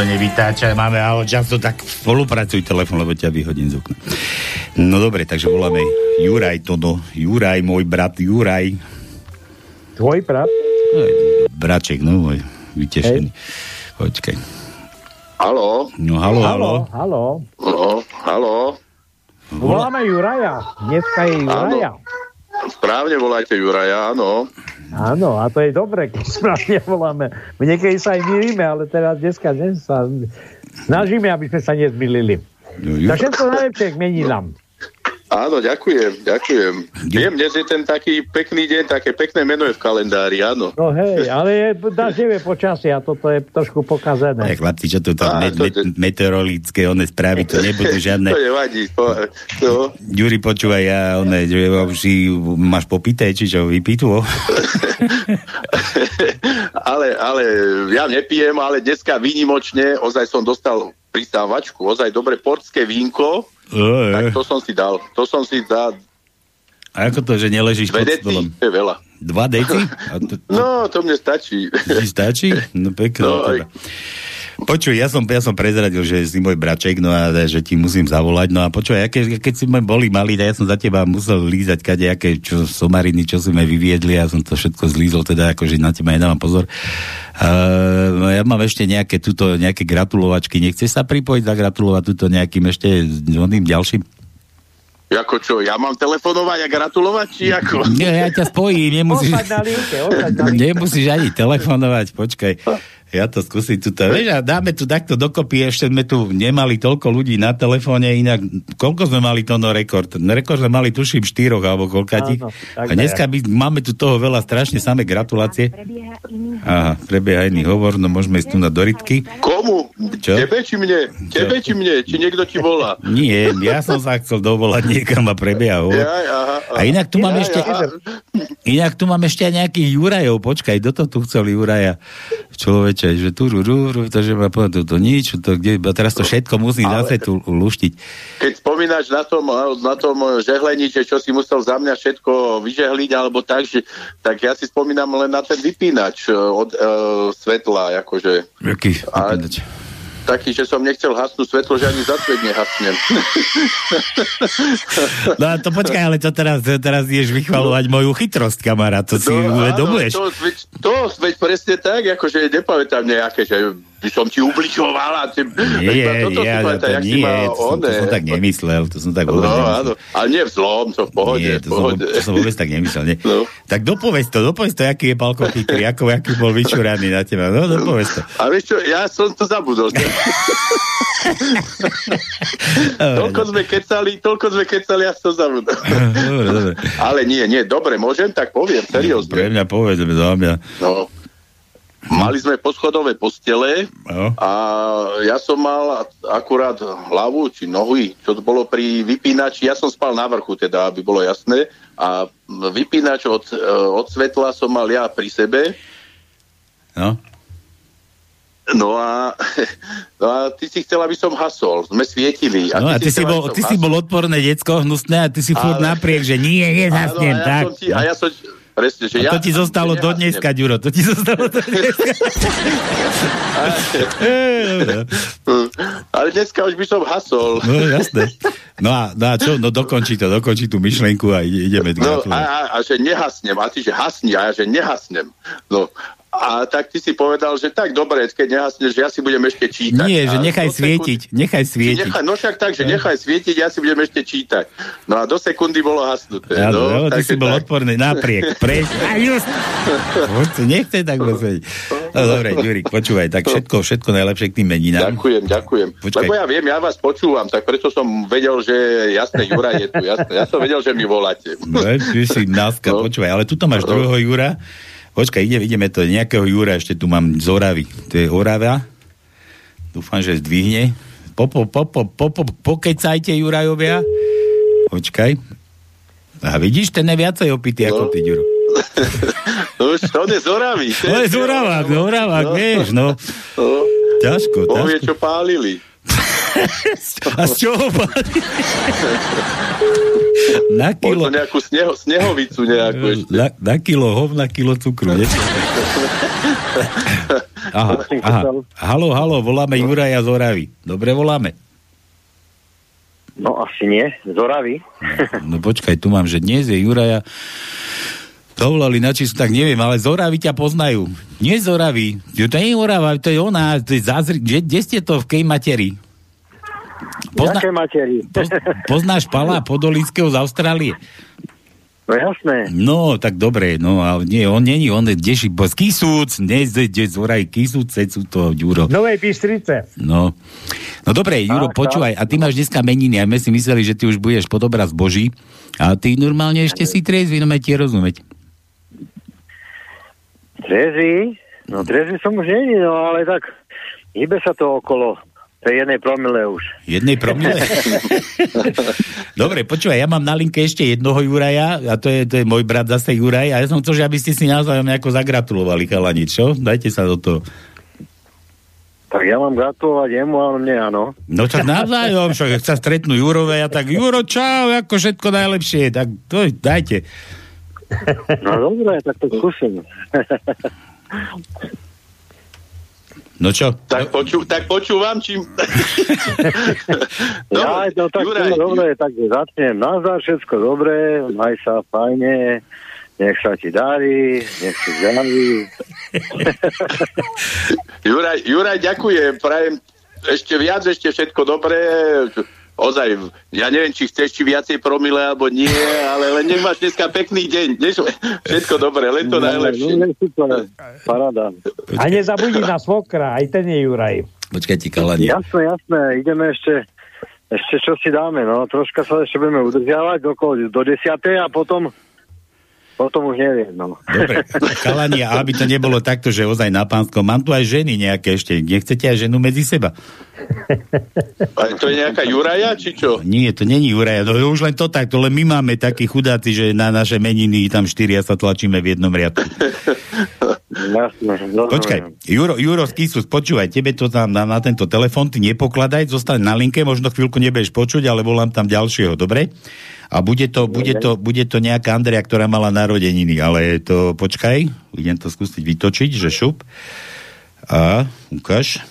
To nevytáča? Máme ale často tak spolupracuj telefon, lebo ťa vyhodím z okna. No dobre, takže voláme Juraj Tono. Juraj, môj brat Juraj. Tvoj brat? Braček, no môj, vytešený. Počkaj. Haló? No halo, halo. Halo. No, haló? Voláme Juraja. Dneska je Juraja. Správne voláte Juraja, áno. Áno, a to je dobre, keď správne voláme. My niekedy sa aj milíme, ale teraz dneska dnes sa snažíme, aby sme sa nezmilili. No, Tak všetko najlepšie k meninám. Áno, ďakujem, ďakujem. Viem, dnes je ten taký pekný deň, také pekné meno je v kalendári, áno. No hej, ale je daždivé počasie a toto je trošku pokazené. Aj chlapci, čo tu to, Á, me, to- me, meteorologické one správy, to nebudú žiadne... To nevadí. Po, to, Juri, počúvaj, ja, one, že už si máš popité, či čo, vypituo? ale, ale ja nepijem, ale dneska výnimočne, ozaj som dostal pristávačku, ozaj dobre portské vínko, tak to som si dal. To som si dal. A ako to, že neležíš Dve pod stolom? to je veľa. Dva deci? A to, No, to mne stačí. ti stačí? No pekne. No, No, aj. Počuj, ja som, ja som prezradil, že si môj braček, no a že ti musím zavolať, no a počuj, ja keď, keď si ma boli malí, tak ja som za teba musel lízať kadejaké čo, somariny, čo sme vyviedli, ja som to všetko zlízol, teda akože na teba nedávam pozor. Uh, no ja mám ešte nejaké tuto, nejaké gratulovačky, nechceš sa pripojiť, zagratulovať tuto nejakým ešte oným ďalším? Ako čo, ja mám telefonovať a gratulovať, či ako? Nie, ja ťa spojím, nemusíš, Osaď na linke, osaď na linke. nemusíš ani telefonovať, počkaj. Ja to skúsim tuto. Vieš, a dáme tu takto dokopy, ešte sme tu nemali toľko ľudí na telefóne, inak koľko sme mali to no rekord? No rekord sme mali tuším štyroch alebo tak A dneska by, máme tu toho veľa, strašne samé gratulácie. Aha, prebieha iný hovor, no môžeme ísť tu na Doritky. Komu? Čo? Tebe či mne? Tebe či mne? Či niekto ti volá? Nie, ja som sa chcel dovolať niekam a prebieha hovor. Aha, aha. A inak tu mám Jaj, ešte... Inak tu mám ešte aj nejakých Jurajov, počkaj, kto to tu chcel Juraja? Človeče, že tu, ru, ru, ru, to, že ma povedal, to nič, to kde, a teraz to všetko musím Ale- zase tu luštiť. Keď spomínaš na tom, na tom žehlení, že čo si musel za mňa všetko vyžehliť, alebo tak, že, tak ja si spomínam len na ten vypínač e, od e, svetla, akože Jaký? A- taký, že som nechcel hasnúť svetlo, že ani za svet nehasnem. No a to počkaj, ale to teraz, teraz ideš vychvalovať moju chytrosť, kamarát, to si No, uvedomuješ. Áno, to, veď, to veď presne tak, akože nepamätám nejaké, že by som ti ubližoval a ty, Nie, iba toto si ja, pamätám, to jak si nie, mal to, som, to som tak nemyslel, to som tak No, vôbec nemyslel. áno, ale nie v zlom, to v pohode. Nie, v to som, pohode. to som vôbec tak nemyslel. Nie. No. Tak dopovedz to, dopovedz to, aký je Palko chytrý, ako, aký bol vyčúraný na teba. No, dopovedz to. A vieš čo, ja som to zabudol. toľko sme kecali, toľko sme kecali, ja som zabudol. Dobre, dobre. Ale nie, nie, dobre, môžem, tak poviem, Pre seriózne. mňa povedz, za mňa. No. Mali sme poschodové postele a ja som mal akurát hlavu či nohy, čo to bolo pri vypínači. Ja som spal na vrchu, teda, aby bolo jasné. A vypínač od, e, od svetla som mal ja pri sebe. No. No a, no a ty si chcel, aby som hasol. Sme svietili. A No a ty si chcel, bol, ty si bol odporné decko, hnusné a ty si furt Ale- napriek, že nie, nezasnem, Áno, a ja tak. som ti, a ja som, presne, že ja, to ti zostalo do dneska, Ďuro, to ti zostalo do dneska. Dobre. Ale dneska už by som hasol. No jasné. No a, no a čo, no dokončí to, dokončí tú myšlenku a ide- ideme No a, a, a že nehasnem, a ty že hasni, a ja že nehasnem. No a tak ty si povedal, že tak dobre, keď nehasneš, ja si budem ešte čítať. Nie, že nechaj do svietiť, nechaj Sekundy, svietiť. nechaj, no však tak, že nechaj svietiť, ja si budem ešte čítať. No a do sekundy bolo hasnuté. Áno, no, no, ty si bol tak. odporný napriek. Preč. A just. Nechce tak vedieť. No dobre, Ďurik, počúvaj, tak všetko, všetko najlepšie k tým meninám. Ďakujem, ďakujem. Počkaj. Lebo ja viem, ja vás počúvam, tak preto som vedel, že jasné, Jura je tu, jasné. Ja som vedel, že mi voláte. No, ty si náska, No. počúvaj, ale tuto máš druhého Jura. Počkaj, ide, ideme to, nejakého Jura, ešte tu mám z Oravy. To je Orava. Dúfam, že zdvihne. Po, po, po, po, po, po, pokecajte, Jurajovia. Počkaj. A vidíš, ten je viacej opitý ako ty, Ďuro. No už to je z Oravy. To je z Oravák, z Oravák, vieš, no. No, Ťažko, ťažko. čo pálili. A z čoho páli? Na kilo, Možno nejakú sneho, snehovicu nejakú ešte. na, na kilo hov, na kilo cukru. Nie? Aha, aha. Halo, halo, voláme Juraja z Oravy. Dobre voláme. No asi nie, z Oravy. No počkaj, tu mám, že dnes je Juraja to volali na číslu, tak neviem, ale z Oravy ťa poznajú. Nie z Oravy. Jo, to nie je Orava, to je ona. To je zázri... kde, kde ste to v kej materi? Jaké materi? Poz, poznáš Pala Podolického z Austrálie? No jasné. No, tak dobre, no, ale nie, on není, on je deši, bo z Kisúc, nie z, z, z Oraj, Kisúce sú to, Juro. Novej Bystrice. No. No dobre, Juro, Tak, počúvaj, a ty máš dneska meniny a my si mysleli, že ty už budeš pod obraz Boží a ty normálne ešte si triezvy, no ti rozumieť. Trezvy? No trezvy som už není, no ale tak hýbe sa to okolo tej jednej promile už. Jednej promile? Dobre, počúvaj, ja mám na linke ešte jednoho Juraja, a to je, to je môj brat zase Juraj, a ja som chcel, že aby ste si navzájom nejako zagratulovali, chalani, čo? Dajte sa do toho. Tak ja mám gratulovať jemu, ale mne áno. No tak navzájom, však ak sa stretnú Jurové, a tak Juro, čau, ako všetko najlepšie, tak to dajte. No dobre, tak to skúsim. No čo? Tak, poču, tak počúvam, čím... ja, no tak Juraj, Juraj, dobre, tak začnem. Nazdar, všetko dobré, maj sa fajne, nech sa ti darí, nech si zdraví. Juraj, Juraj, ďakujem, prajem ešte viac, ešte všetko dobré. Ozaj, ja neviem, či chceš či viacej promile, alebo nie, ale len nech máš dneska pekný deň. Dnes, všetko dobré, len to najlepšie. No, super, paráda. A nezabudni na svokra, aj ten je Juraj. Počkajte, kalani. Jasné, jasné, ideme ešte, ešte čo si dáme, no, troška sa ešte budeme udržiavať okolo do desiatej a potom potom už neviem, no. Dobre, kalani, a aby to nebolo takto, že ozaj na pánskom, mám tu aj ženy nejaké ešte, nechcete aj ženu medzi seba? A to je nejaká Juraja, či čo? Nie, to není Juraja, je už len to takto, len my máme takí chudáci, že na naše meniny tam štyria sa tlačíme v jednom riadku. Počkaj, Juro, Juro z Kisus, počúvaj, tebe to tam dám na tento telefon, ty nepokladaj, zostaň na linke, možno chvíľku nebudeš počuť, ale volám tam ďalšieho, dobre? A bude to, bude to, bude to nejaká Andrea, ktorá mala narodeniny, ale to, počkaj, idem to skúsiť vytočiť, že šup. A, ukáž.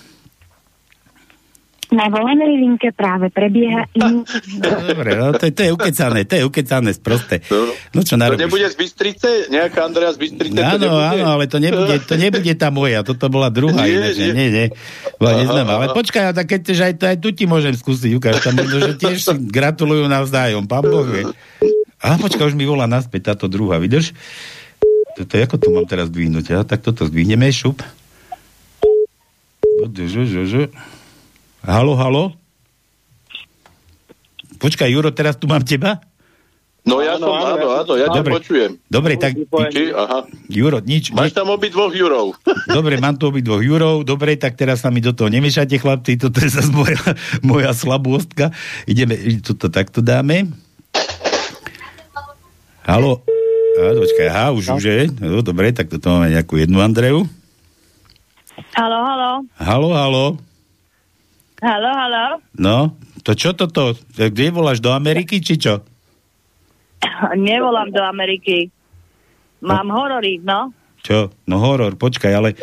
Na volenej linke práve prebieha in... No, dobre, no, to, je- to je ukecané, to je ukecané sprosté. No čo To narobíš? nebude z Bystrice? Nejaká Andrea z Bystrice? to Áno, áno, ale to nebude, to nebude tá moja, toto bola druhá Nie, iné, že nie. nie, nie, bola neznáma. Ale počkaj, tak keď chceš, aj, to, aj tu ti môžem skúsiť, ukáž tam možno, že tiež si gratulujú navzájom, pán Boh vie. A počkaj, už mi volá naspäť táto druhá, vidíš? Toto, ako to mám teraz dvihnúť? Ja? Tak toto zdvihneme, šup. Žu, žu, žu. Halo, halo? Počkaj, Juro, teraz tu mám teba? No ja som, áno, áno, ja ťa počujem. Dobre, tak Či, aha. Juro, nič. Máš tam obi dvoch Jurov. Dobre, mám tu obi dvoch Jurov, dobre, tak teraz sa mi do toho nemiešate, chlapci, toto je zase moja, moja slabostka. Ideme, toto takto dáme. Halo. A, počkaj, aha, už, už je. No, dobre, tak toto máme nejakú jednu Andreu. Halo, halo. Halo, halo. Halo, halo. No, to čo toto? Kde voláš, do Ameriky, či čo? Nevolám do Ameriky. Mám horory, no. Čo? No horor, počkaj, ale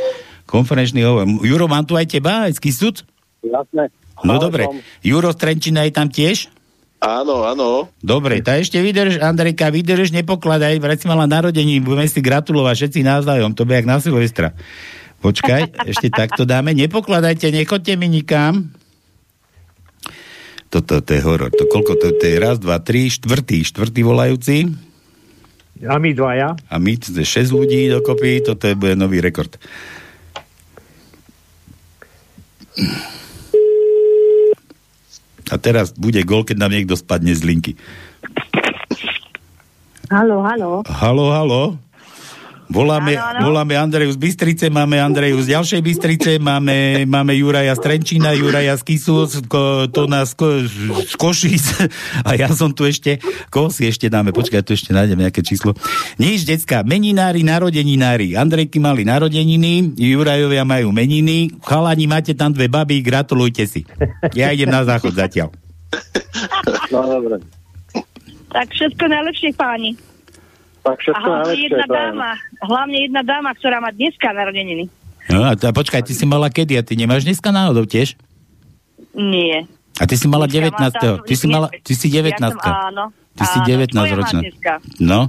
konferenčný hovor. Juro, mám tu aj teba, aj z Kisúc? Jasné. No dobre. Juro z Trenčina je tam tiež? Áno, áno. Dobre, tak ešte vydrž, Andrejka, vydrž, nepokladaj, vrať si mala narodení, budeme si gratulovať všetci navzájom, to bude jak na Silvestra. Počkaj, ešte takto dáme, nepokladajte, nechoďte mi nikam. Toto to je horor, to koľko to, to je raz, dva, tri, štvrtý, štvrtý volajúci A my dvaja. a my to je 6 ľudí dokopy, toto je, bude nový rekord. A teraz bude gol, keď nám niekto spadne z linky. Halo, halo. Halo, halo. Voláme, Áno, áno. voláme Andreju z Bystrice, máme Andreju z ďalšej Bystrice, máme, máme Juraja z Trenčína, Juraja z Kisus, ko, to nás ko, z Košíc a ja som tu ešte, koho si ešte dáme, počkaj, tu ešte nájdem nejaké číslo. Nič, decka, meninári, narodeninári. Andrejky mali narodeniny, Jurajovia majú meniny, chalani, máte tam dve baby, gratulujte si. Ja idem na záchod zatiaľ. No dobre. Tak všetko najlepšie, páni. Tak A všetko hlavne najlepšie. jedna dáma, hlavne jedna dáma, ktorá má dneska narodeniny. A, No a, a počkaj, ty si mala kedy? A ty nemáš dneska náhodou tiež? Nie. A ty si mala Dneska 19. mám táto- Ty si mala, ty si 19. Ja som, áno. Ty si áno, 19 tvoja má ročná. dneska. No.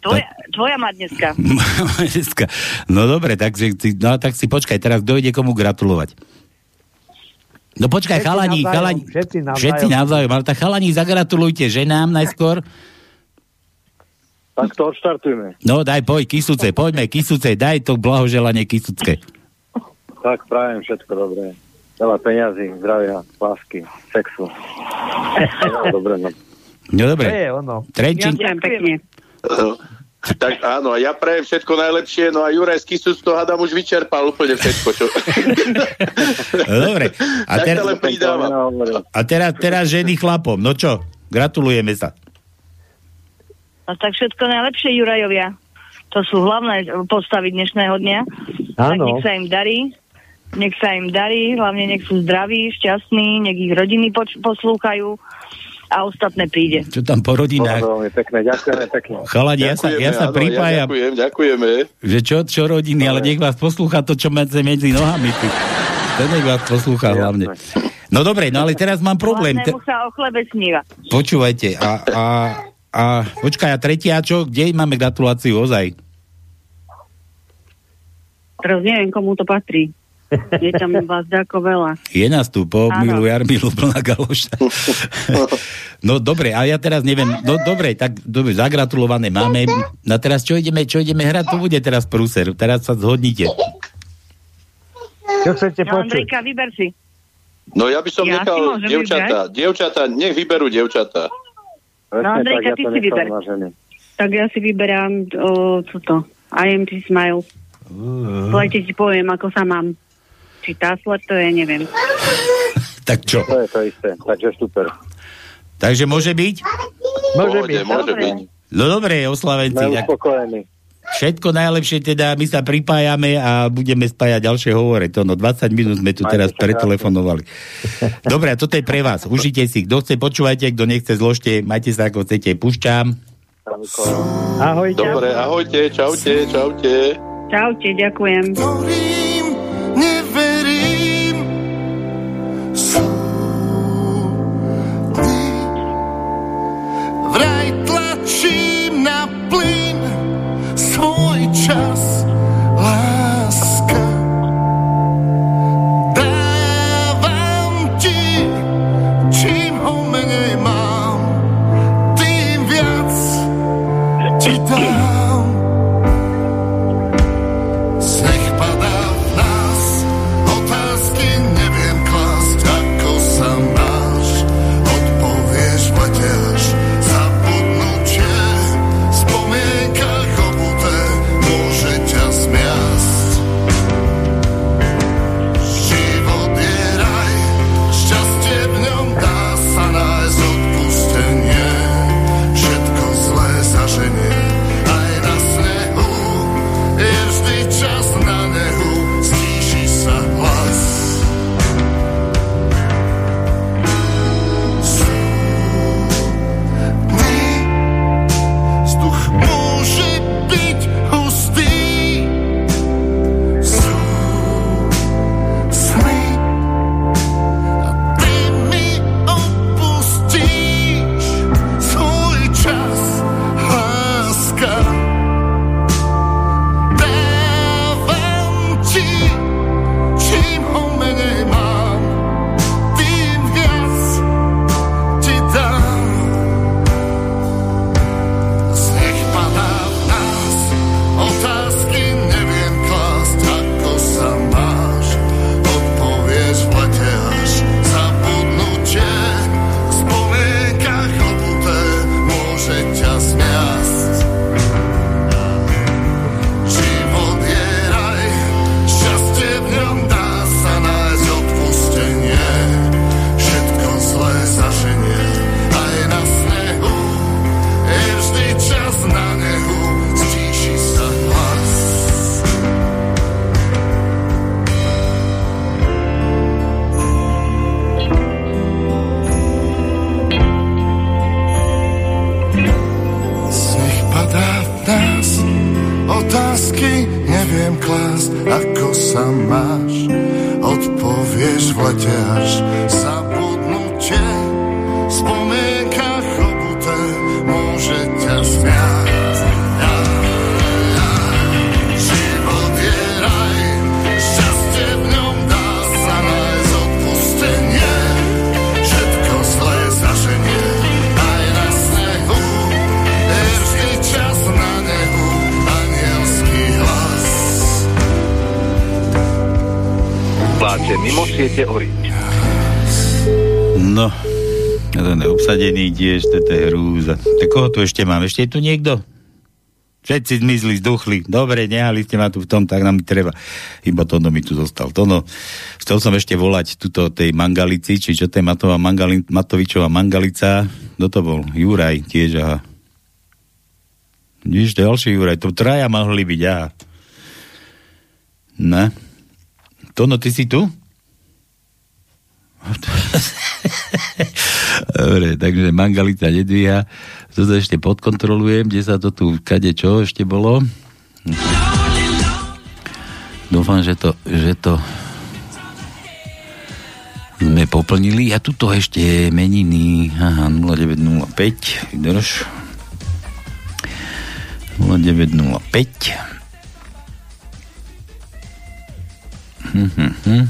Tvoja, tvoja má dneska. Dneska. no dobre, takže, ty- no, tak si počkaj, teraz kto ide komu gratulovať? No počkaj, Všetci chalani, navzájom, chalani, všetci navzájom. všetci navzájom, ale tak chalani, zagratulujte ženám najskôr. Tak to odštartujme. No daj, poď, Kisuce, poďme, Kisuce, daj to blahoželanie Kisucke. Tak prajem všetko dobré. Veľa peňazí, zdravia, lásky, sexu. dobre, no. No To dobre, je ono. Trenčín, Ďakujem pekne. Tak áno, a ja prajem všetko najlepšie, no a Juraj z Kisus to hadám už vyčerpal úplne všetko, čo... no dobre. A, ter- a teraz, teraz ženy chlapom, no čo, gratulujeme sa. No tak všetko najlepšie, Jurajovia. To sú hlavné postavy dnešného dňa. Tak Áno. nech sa im darí. Nech sa im darí, hlavne nech sú zdraví, šťastní, nech ich rodiny poč- poslúchajú a ostatné príde. Čo tam po rodinách? veľmi pekné, ďakujeme pekne. Chalani, ja sa, ja sa áno, pripájam, ďakujem, ďakujeme. že čo, čo rodiny, ale nech vás poslúcha to, čo medzi, medzi nohami. Ty. To nech vás poslúcha hlavne. No dobre, no ale teraz mám problém. Te- Hlavnému sa o chlebe sníva. počúvajte, a, a, a počkaj, a tretia čo? Kde máme gratuláciu ozaj? Teraz neviem, komu to patrí. Je tam vás ďako veľa. Je nás tu po. Milu Jarmilu plná galoša. no dobre, a ja teraz neviem, no dobre, tak dobre, zagratulované máme. No teraz čo ideme, čo ideme hrať? To bude teraz prúser. Teraz sa zhodnite. Čo chcete No, počuť? Andrejka, vyber si. No ja by som Ja nechal dievčatá, dievčatá, nech vyberú dievčatá. Presne No, Andrejka, tak, ja ty to si vyber. Tak ja si vyberám o, toto. I am Smile. V lete ti poviem, ako sa mám. Či tá sled, to je, neviem. Tak čo? To je to isté, takže super. Takže môže byť? Môže Pohode, byť. môže Dobre. byť. No dobre, oslavenci. Sme Tak uspokojení. Všetko najlepšie teda, my sa pripájame a budeme spájať ďalšie hovore. To no, 20 minút sme tu teraz pretelefonovali. Dobre, a toto je pre vás. Užite si. Kto chce, počúvajte, kto nechce, zložte. Majte sa ako chcete. Pušťam. Ahojte. Dobre, ahojte, čaute, čaute. Čaute, ďakujem. Svoj tu ešte mám? Ešte je tu niekto? Všetci zmizli, zduchli. Dobre, nehali ste ma tu v tom, tak nám treba. Iba Tono mi tu zostal. Tono, chcel som ešte volať tuto tej Mangalici, či čo to je Matová Mangali, Matovičová Mangalica. Kto to bol? Juraj tiež, aha. Víš, ďalší Juraj, to traja mohli byť, aha. Ne? Tono, ty si tu? Dobre, takže Mangalica nedvíha. Toto ešte podkontrolujem, kde sa to tu, kade čo ešte bolo. Dúfam, že to, že to sme poplnili. A tuto ešte meniny. Aha, 0905. Vydrž. 0905. Hm, hm, hm.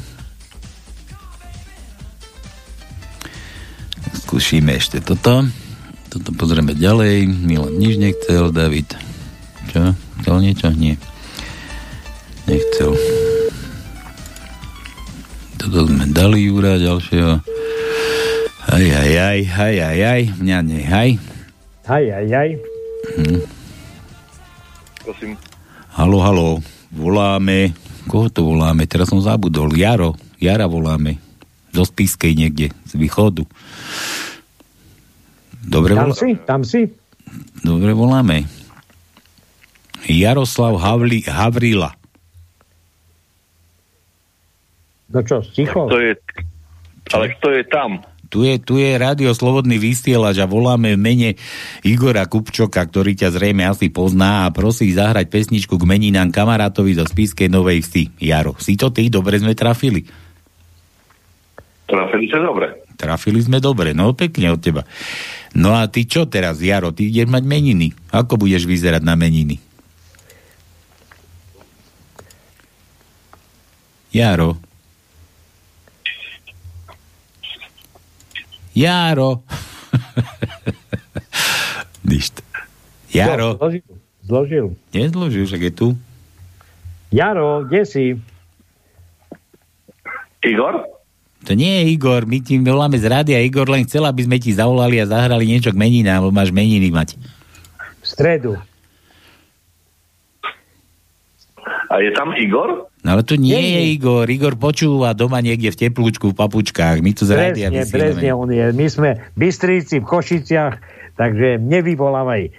Skúšime ešte toto. Toto pozrieme ďalej. Milan nič nechcel, David. Čo? Chcel niečo? Nie. Nechcel. Toto sme dali Jura ďalšieho. Aj, aj, aj, aj, aj, aj. Mňa nehaj. Aj, aj, aj. Hm. Prosím. Halo, halo. Voláme. Koho to voláme? Teraz som zabudol. Jaro. Jara voláme. Zo Spiskej niekde. Z východu. Dobre Tam volá... si? Tam si? Dobre voláme. Jaroslav Havli... Havrila. No čo, sticho? To je, ale kto je tam? Tu je, tu je rádio Slobodný vysielač a voláme v mene Igora Kupčoka, ktorý ťa zrejme asi pozná a prosí zahrať pesničku k meninám kamarátovi zo Spiskej Novej Vsi. Jaro, si to ty? Dobre sme trafili. Trafili sa dobre. Trafili sme dobre, no pekne od teba. No a ty čo teraz, Jaro? Ty ideš mať meniny. Ako budeš vyzerať na meniny? Jaro. Jaro. Nič. Jaro. Zložil. Zložil. Nezložil, však je tu. Jaro, kde si? Igor? To nie je Igor, my ti voláme z rádia. Igor len chcel, aby sme ti zavolali a zahrali niečo k meninám, lebo máš meniny mať. V stredu. A je tam Igor? No ale to nie, nie je Igor. Igor počúva doma niekde v teplúčku, v papučkách. My tu z rádia vysielame. presne on je. My sme Bystrici v Košiciach, takže nevyvolávaj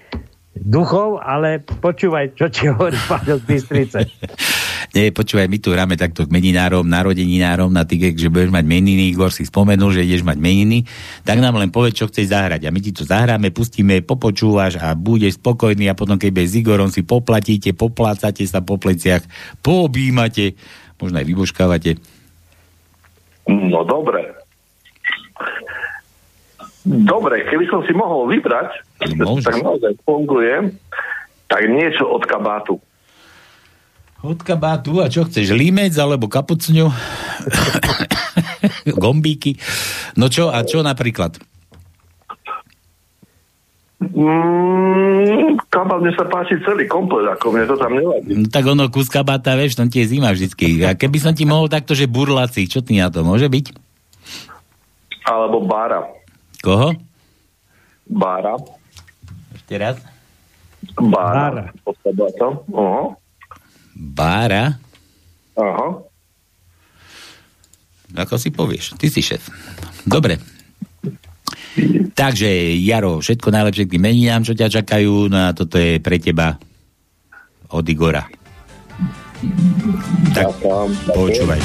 duchov, ale počúvaj, čo ti hovorí Pavel z Bystrice. Nie, počúvaj, my tu hráme takto k meninárom, narodeninárom na tých, že budeš mať meniny, Igor si spomenul, že ideš mať meniny, tak nám len povedz, čo chceš zahrať. A my ti to zahráme, pustíme, popočúvaš a budeš spokojný a potom, keď bez s Igorom si poplatíte, poplácate sa po pleciach, poobímate, možno aj vybožkávate. No dobre. Dobre, keby som si mohol vybrať, Môžeš. tak naozaj funguje, tak niečo od kabátu. Od kabátu a čo chceš, límec alebo kapucňu? Gombíky? No čo, a čo napríklad? Mm, kabát mne sa páči celý komplet, ako mne to tam nevadí. No, tak ono, kus kabáta, vieš, tam tie zima vždycky. A keby som ti mohol takto, že burlaci, čo ty na to, môže byť? Alebo bára. Koho? Bára. Ešte raz. Bára. Od kabáta. Oho. Bára? Aha. Ako si povieš, ty si šéf. Dobre. Takže, Jaro, všetko najlepšie k tým meninám, čo ťa čakajú, no a toto je pre teba od Igora. Tak, počúvaj.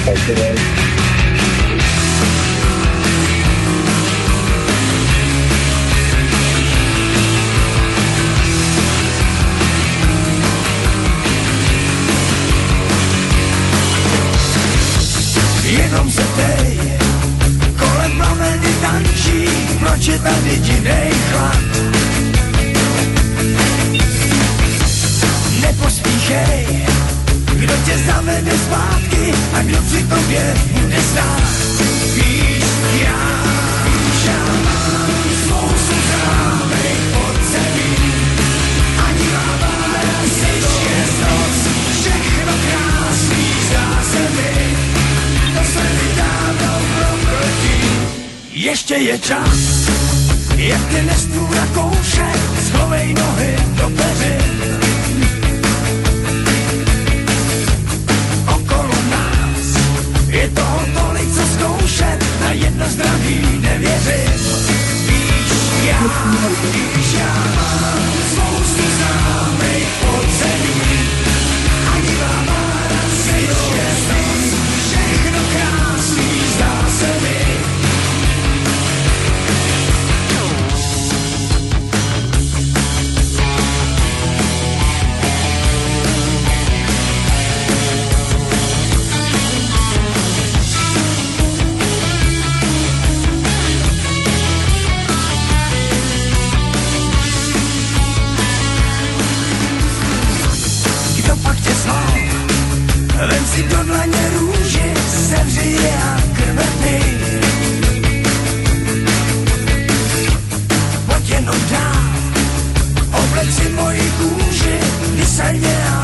proč je tady divnej chlap. Nepospíchej, kdo tě zavede zpátky a kdo při tobě bude stát. Víš, já, víš, já mám spoustu známej od zemí. Ani máme je noc, všechno krásný zdá se mi. To se mi dávno proproti, ještě je čas jak ty nestů na kouše, schovej nohy do peřin. Okolo nás je toho tolik, co zkoušet, na jedno zdraví nevěřím. Víš, já, víš, já mám spoustu známých podzemí. Si do dlaně růži, sevři a krvety. Pojď jenom dál, obleč si moji kůži, vysaď a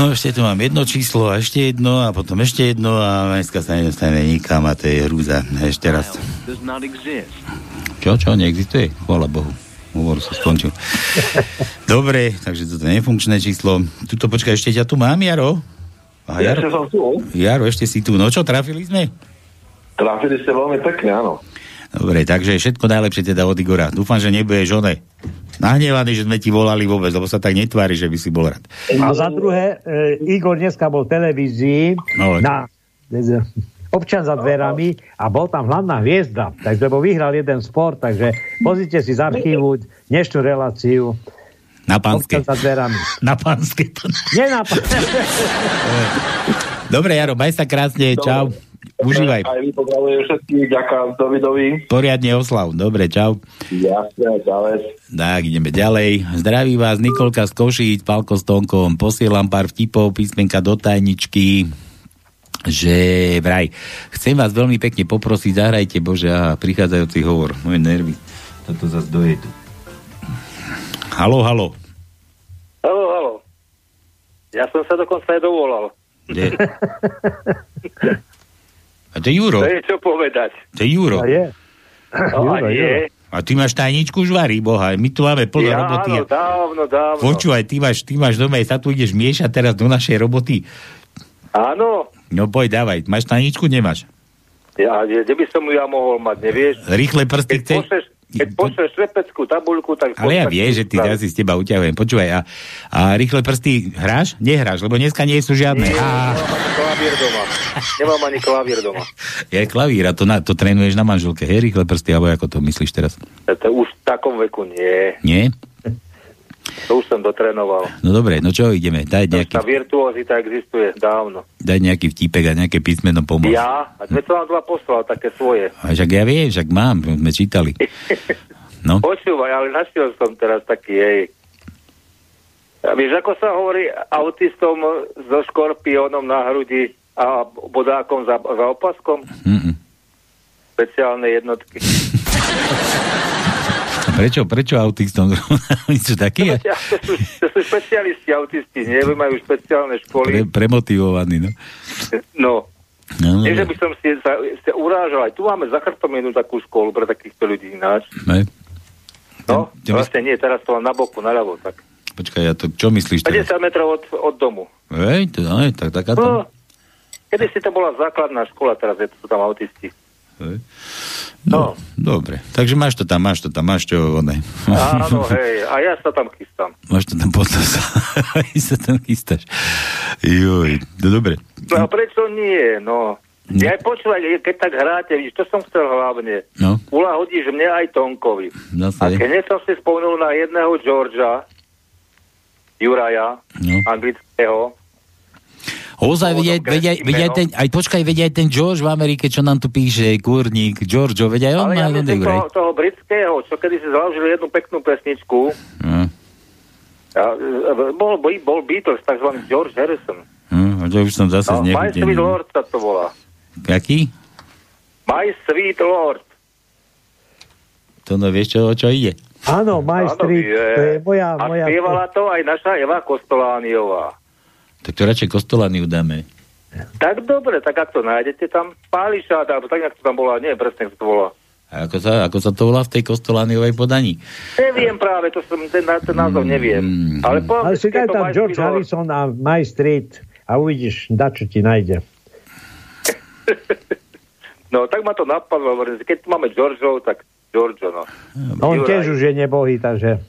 No ešte tu mám jedno číslo a ešte jedno a potom ešte jedno a dneska sa nedostane nikam a to je hrúza. Ešte raz. Čo, čo, neexistuje? Chvala Bohu. Hovor sa skončil. Dobre, takže toto je nefunkčné číslo. Tuto počkaj, ešte ťa tu mám, Jaro? A Ja ešte som tu. Jaro, ešte si tu. No čo, trafili sme? Trafili ste veľmi pekne, áno. Dobre, takže všetko najlepšie teda od Igora. Dúfam, že nebudeš one nahnevaný, že sme ti volali vôbec, lebo sa tak netvári, že by si bol rád. A za druhé, e, Igor dneska bol v televízii No, na e, občan za dverami a bol tam hlavná hviezda, takže lebo vyhral jeden sport, takže pozrite si z archívu dnešnú reláciu Na pánske. občan za dverami. Na pánske. Nie na pánske. Dobre, Jaro, maj sa krásne, čau. Užívaj. Aj vy pozdravujem všetkých, ďakujem Davidovi. Poriadne oslav. Dobre, čau. Jasne, čavec. Tak, ideme ďalej. Zdraví vás Nikolka z Košíc, Palko s Tonkom. Posielam pár vtipov, písmenka do tajničky že vraj, chcem vás veľmi pekne poprosiť, zahrajte Bože, aha, prichádzajúci hovor, moje nervy, toto zase dojedu. Halo, halo. Halo, halo. Ja som sa dokonca aj dovolal. A to je Juro. To je čo povedať. To je Juro. A je. No, a nie. A ty máš tajničku žvary, boha. My tu máme plno Ja, roboty. áno, dávno, dávno. Počúvaj, ty máš, ty máš doma, sa tu ideš miešať teraz do našej roboty. Áno. No poď, dávaj. Máš tajničku, nemáš? Ja, kde by som ju ja mohol mať, nevieš? Rýchle prsty chceš? pošleš, keď pošleš šlepeckú tabuľku, tak... Ale ja vie, že ty ja si z teba uťahujem. Počúvaj, a, a rýchle prsty hráš? Nehráš, lebo dneska nie sú žiadne. Nie, A, klavír doma. Nemám ani klavír doma. je klavír a to, na, to trénuješ na manželke, hej, rýchle prsty, alebo ako to myslíš teraz? To už v takom veku nie. Nie? To už som dotrénoval. No dobre, no čo, ideme, daj nejaký, Tá virtuozita existuje dávno. daj nejaký vtipek a nejaké písmeno pomôcť. Ja? A sme to vám dva poslal, také svoje. A však ja viem, však mám, sme čítali. No. Počúvaj, ale našiel som teraz taký, hej. A vieš, ako sa hovorí autistom so škorpiónom na hrudi a bodákom za, za opaskom? Mm-mm. Špeciálne jednotky. Prečo, prečo autistom? Oni sú takí? To sú, to sú špecialisti autisti, nie? Majú špeciálne Pre, školy. premotivovaní, no. No. No, Nie, že dobre. by som si sa, sa urážal. Aj tu máme za chrbtom jednu takú školu pre takýchto ľudí ináč. Ne? No, ty vlastne nie, teraz to mám na boku, naľavo. Tak. Počkaj, ja to, čo myslíš teraz? 50 metrov od, od domu. Hej, to, no, tak taká No, tam. kedy si to bola základná škola, teraz je to sú tam autisti. No, dobre. Takže máš to tam, máš to tam, máš čo, one. Áno, hej, a ja sa tam chystám. Máš to tam potom sa, sa tam chystáš. Joj, no dobre. No a prečo nie, no. Ja aj počúvaj, keď tak hráte, vidíš, to som chcel hlavne. No. Ulahodíš mne aj Tonkovi. Zase. A keď som si spomenul na jedného Georgia, Juraja, No. anglického, Ozaj, vedia, vedia, vedia ten, aj počkaj, vedia aj ten George v Amerike, čo nám tu píše, kurník, Giorgio, vedia aj on ale má ja myslím toho, toho britského, čo kedy si založil jednu peknú pesničku, No. A, e, bol, bol, bol Beatles, takzvaný George Harrison. Hm, to už som zase No, My. Sweet Lord sa to volá. Aký? My Sweet Lord. To no vieš, čo, o čo ide? Áno, My Áno, Street, je. to je moja... A moja spievala to aj naša Eva Kostolániová. Tak to radšej kostolany udáme. Tak dobre, tak ak to nájdete tam, Páliša, alebo tak, jak to tam bola, nie, presne, jak to bola. A ako sa, ako sa to volá v tej kostolaniovej podaní? Neviem práve, to som, ten, ten názov neviem. Ale, po, Ale si daj tam George Lord- Harrison a My Street a uvidíš, da čo ti nájde. No, tak ma to napadlo, keď tu máme Georgeov, tak Giorgio, no. A on Juraj. tiež už je nebohý, takže...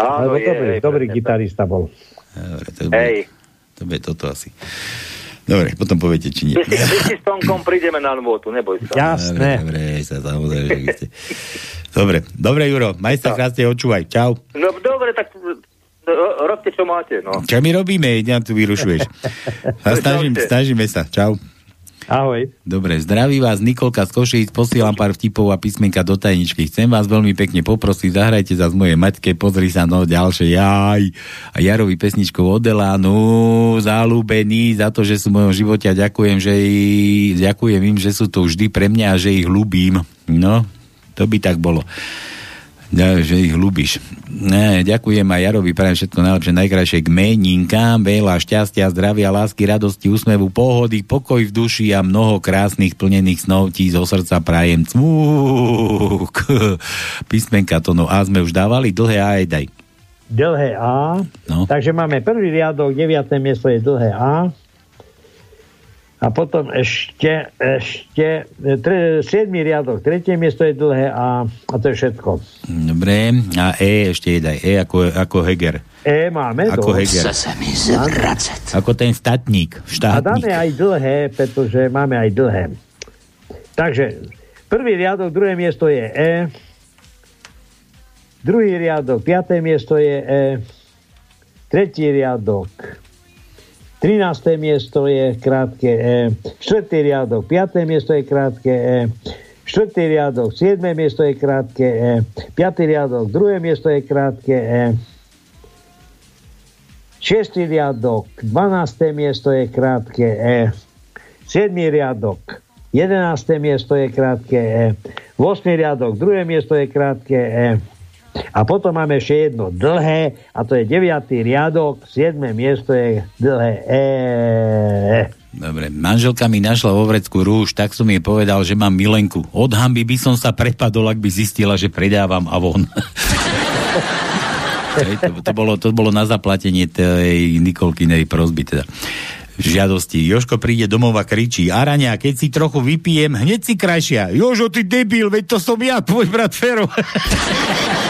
Áno, Lebo je, dobrý, dobrý gitarista bol. Dobre, to Hej. To bude toto asi. Dobre, potom poviete, či nie. My si, my si s Tonkom prídeme na nôtu, neboj sa. Dobre, dobre, sa samozrejme, že ste. Dobre, dobre, Juro, maj sa krásne, odčúvaj. Čau. No dobre, tak no, robte, čo máte, no. Čo my robíme? Ja tu vyrušuješ. A snažím, snažíme sa. Čau. Ahoj. Dobre, zdraví vás Nikolka z Košíc, posielam pár vtipov a písmenka do tajničky. Chcem vás veľmi pekne poprosiť, zahrajte za z mojej matke, pozri sa no ďalšie, jaj. A Jarovi pesničkou od Elánu, zalúbený za to, že sú v mojom živote a ďakujem, že ďakujem im, že sú to vždy pre mňa a že ich ľúbim. No, to by tak bolo. Ja, že ich ľúbiš. Ne, ďakujem a Jarovi prajem všetko najlepšie, najkrajšie k meninkám, veľa šťastia, zdravia, lásky, radosti, úsmevu, pohody, pokoj v duši a mnoho krásnych plnených snov ti zo srdca prajem. Cmúk. Písmenka to no A sme už dávali, dlhé A aj daj. Dlhé A. No. Takže máme prvý riadok, deviaté miesto je dlhé A. A potom ešte, ešte tre, siedmý riadok, tretie miesto je dlhé A. A to je všetko. Dobre, a E ešte je daj. E ako, ako Heger. E máme. Ako dosť. Heger. Ako ten statník. A Štátnik. dáme aj dlhé, pretože máme aj dlhé. Takže prvý riadok, druhé miesto je E. Druhý riadok, piaté miesto je E. Tretí riadok, 13. miesto je krátke E. Štvrtý riadok, 5. miesto je krátke E. Štvrtý riadok, 7. miesto je krátke E. 5. riadok, druhé miesto je krátke E. 6. riadok, 12. miesto je krátke E. 7. riadok, 11. miesto je krátke E. 8. riadok, druhé miesto je krátke E. A potom máme ešte jedno dlhé, a to je 9. riadok, 7. miesto je dlhé E. Dobre, manželka mi našla vo vrecku rúž, tak som jej povedal, že mám milenku. Od hamby by som sa prepadol, ak by zistila, že predávam Avon. To, to, bolo, to bolo na zaplatenie tej Nikolkinej prozby teda žiadosti. Joško príde domov a kričí, Araňa, keď si trochu vypijem, hneď si krajšia. Jožo, ty debil, veď to som ja, tvoj brat Fero.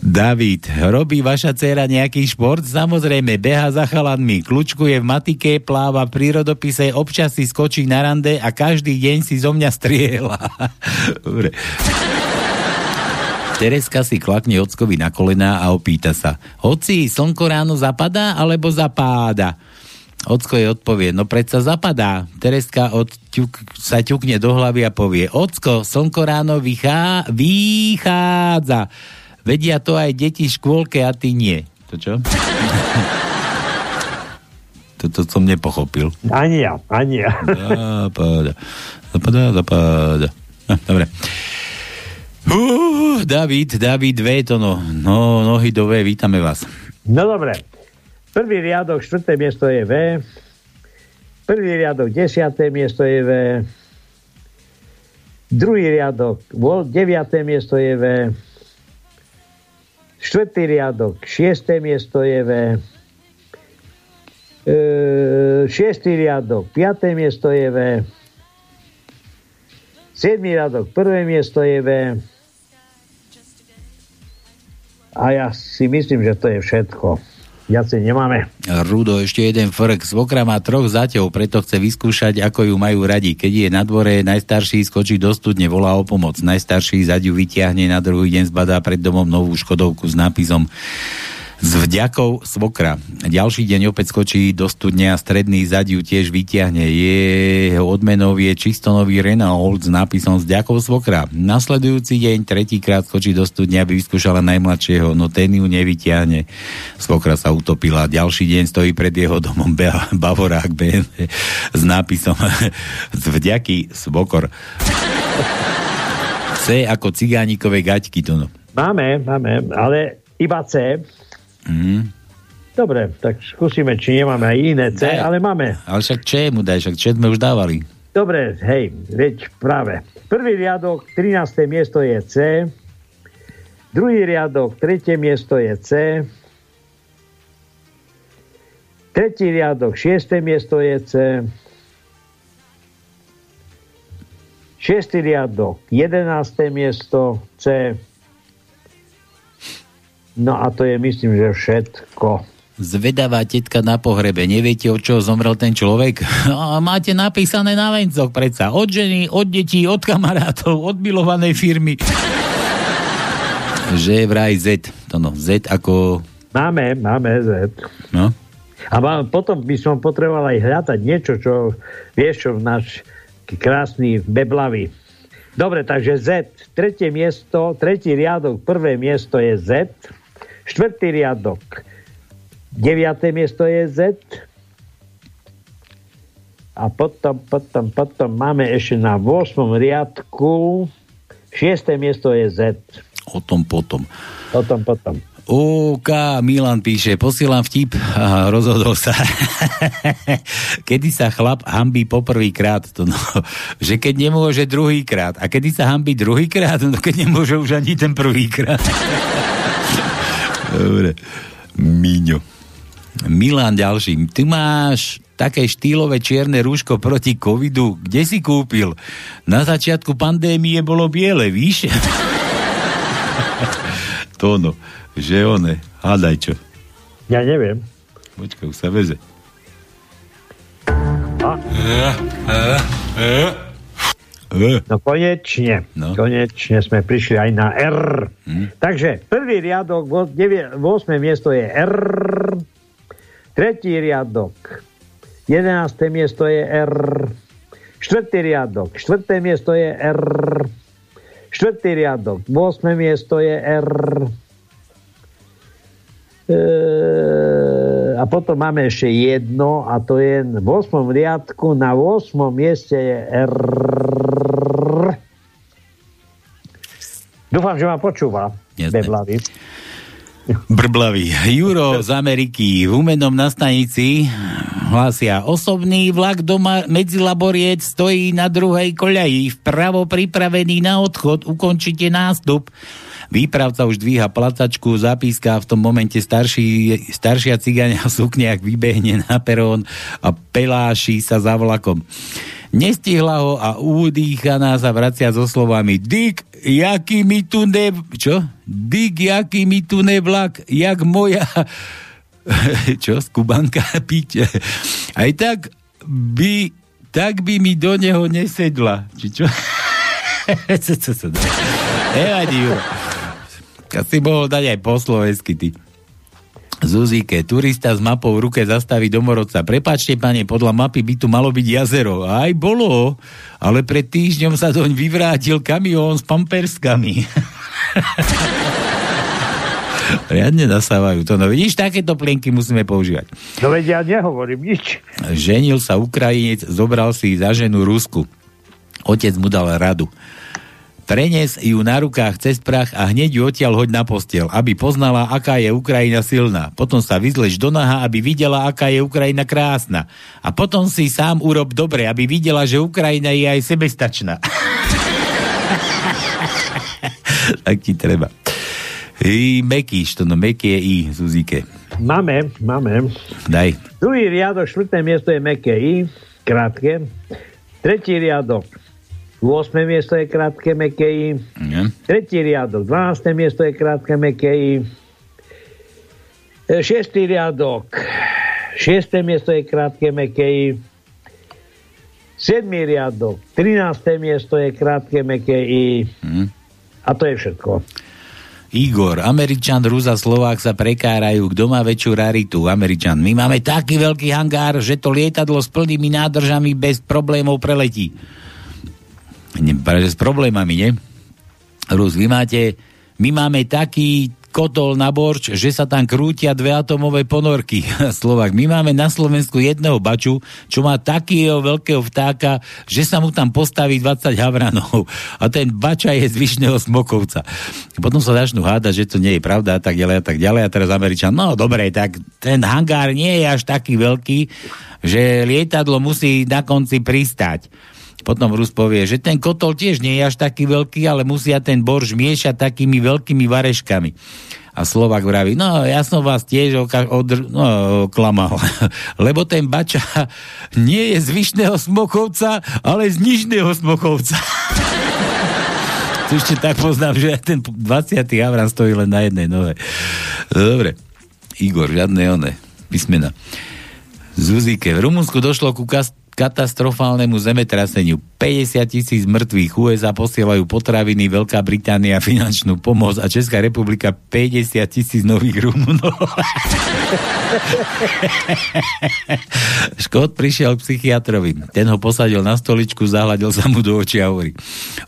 David, robí vaša dcera nejaký šport? Samozrejme, beha za chalanmi, kľúčkuje v matike, pláva v prírodopise, občas si skočí na rande a každý deň si zo mňa strieľa. Dobre. Tereska si klakne ockovi na kolená a opýta sa. Oci, slnko ráno zapadá alebo zapáda? Ocko jej odpovie, no predsa zapadá. Tereska od ťuk, sa ťukne do hlavy a povie, Ocko, slnko ráno vychá, vychádza. Vedia to aj deti v škôlke a ty nie. To čo? Toto som nepochopil. Ani ja, ani ja. Zapadá, zapadá, zapadá. No, dobre. Uh, David, David V, to no, no, nohy do V, vítame vás. No dobre. Prvý riadok, štvrté miesto je V. Prvý riadok, desiaté miesto je V. Druhý riadok, deviaté miesto je V. Štvrtý riadok, šiesté miesto je V. E, šiestý riadok, piaté miesto je V. Siedmý riadok, prvé miesto je V. A ja si myslím, že to je všetko. Viacej nemáme. Rudo, ešte jeden frk. Svokra má troch zaťov, preto chce vyskúšať, ako ju majú radi. Keď je na dvore, najstarší skočí do studne, volá o pomoc. Najstarší zaďu vytiahne, na druhý deň zbadá pred domom novú škodovku s nápisom S vďakou svokra. Ďalší deň opäť skočí do studne a stredný zadiu tiež vyťahne. Jeho odmenou je čistonový Renault s nápisom s vďakou svokra. Nasledujúci deň tretíkrát skočí do studne, aby vyskúšala najmladšieho, no ten ju nevyťahne. Svokra sa utopila. Ďalší deň stojí pred jeho domom Bavorák BMW s nápisom z vďaky svokor. C ako cigánikové gaťky, to no. Máme, máme, ale iba C. Mm. Dobre, tak skúsime, či nemáme aj iné C, Daj. ale máme. Ale však čo mu daj, však čo sme už dávali. Dobre, hej, veď práve. Prvý riadok, 13. miesto je C. Druhý riadok, tretie miesto je C. Tretí riadok, šiesté miesto je C. Šiestý riadok, jedenácté miesto C. No a to je, myslím, že všetko. Zvedavá tetka na pohrebe. Neviete, od čoho zomrel ten človek? A máte napísané na vencoch predsa. Od ženy, od detí, od kamarátov, od milovanej firmy. že vraj Z. To no, Z ako... Máme, máme Z. No. A mám, potom by som potreboval aj hľadať niečo, čo vieš, čo náš krásny beblavý. Dobre, takže Z. Tretie miesto, tretí riadok, prvé miesto je Z. Štvrtý riadok, deviaté miesto je Z. A potom, potom, potom máme ešte na 8. riadku, šiesté miesto je Z. O tom potom. O tom potom. OK, Milan píše, posielam vtip, Aha, rozhodol sa. kedy sa chlap hambí poprvýkrát, to no, že keď nemôže druhýkrát. A kedy sa hambí druhýkrát, no keď nemôže už ani ten prvýkrát. Dobre. Míňo. Milan ďalší. Ty máš také štýlové čierne rúško proti covidu. Kde si kúpil? Na začiatku pandémie bolo biele, víš? to no, že one. Hádaj čo. Ja neviem. Počkaj, už sa veze. A? No konečne. No. Konečne sme prišli aj na R. Hm? Takže prvý riadok, 8. miesto je R. Tretí riadok, 11. miesto je R. Štvrtý riadok, štvrté miesto je R. Štvrtý riadok, 8. miesto je R. potom máme ešte jedno a to je v 8. riadku na 8. mieste je R. Dúfam, že ma počúva. Beblavý. Brblavý. Juro z Ameriky v umenom na stanici hlásia osobný vlak do Ma- Medzilaboriec stojí na druhej koľaji vpravo pripravený na odchod ukončite nástup Výpravca už dvíha placačku, zapíska v tom momente starší, staršia cigania v sukniach vybehne na perón a peláši sa za vlakom. Nestihla ho a udýchaná sa vracia so slovami Dick, jaký mi tu ne... Čo? Dick, jaký mi tu ne vlak, jak moja... Čo? Skubanka piť. Aj tak by tak by mi do neho nesedla. Či čo? Nevadí, si mohol dať aj po slovensky, ty. Zuzíke, turista s mapou v ruke zastaví domorodca. Prepačte, pane, podľa mapy by tu malo byť jazero. Aj bolo, ale pred týždňom sa doň vyvrátil kamión s pamperskami. Riadne nasávajú to. No vidíš, takéto plienky musíme používať. No veď ja nehovorím nič. Ženil sa Ukrajinec, zobral si za ženu Rusku. Otec mu dal radu. Prenes ju na rukách cez prach a hneď ju odtiaľ hoď na postiel, aby poznala, aká je Ukrajina silná. Potom sa vyzleč do naha, aby videla, aká je Ukrajina krásna. A potom si sám urob dobre, aby videla, že Ukrajina je aj sebestačná. tak ti treba. I Mekíš, to no Meky je I, Zuzike. Máme, máme. Daj. Druhý riadok, štvrté miesto je meké I, krátke. Tretí riadok, 8. miesto je krátke meké I. Nie. Tretí riadok, 12. miesto je krátke meké I. E, Šiestý riadok, 6. miesto je krátke meké I. 7. riadok, 13. miesto je krátke meké I. Hm. A to je všetko. Igor, Američan, Ruza, Slovák sa prekárajú, kto má väčšiu raritu, Američan. My máme taký veľký hangár, že to lietadlo s plnými nádržami bez problémov preletí. Práve s problémami, nie? Rus, vy máte, my máme taký kotol na borč, že sa tam krútia dve atomové ponorky. Slovak, my máme na Slovensku jedného baču, čo má takého veľkého vtáka, že sa mu tam postaví 20 havranov. A ten bača je z Vyšného Smokovca. Potom sa začnú hádať, že to nie je pravda a tak ďalej a tak ďalej. A teraz Američan, no dobre, tak ten hangár nie je až taký veľký, že lietadlo musí na konci pristáť. Potom Rus povie, že ten kotol tiež nie je až taký veľký, ale musia ten borž miešať takými veľkými vareškami. A Slovak vraví, no ja som vás tiež oka- odr- no, klamal, lebo ten bača nie je z Vyšného Smokovca, ale z Nižného Smokovca. ešte tak poznám, že ten 20. Avram stojí len na jednej nohe. Dobre. Igor, žiadne one. Písmena. Zuzike. V Rumunsku došlo ku kast- katastrofálnemu zemetraseniu. 50 tisíc mŕtvych USA posielajú potraviny, Veľká Británia finančnú pomoc a Česká republika 50 tisíc nových Rumunov. Škód prišiel k psychiatrovi. Ten ho posadil na stoličku, zahľadil sa mu do očí a hovorí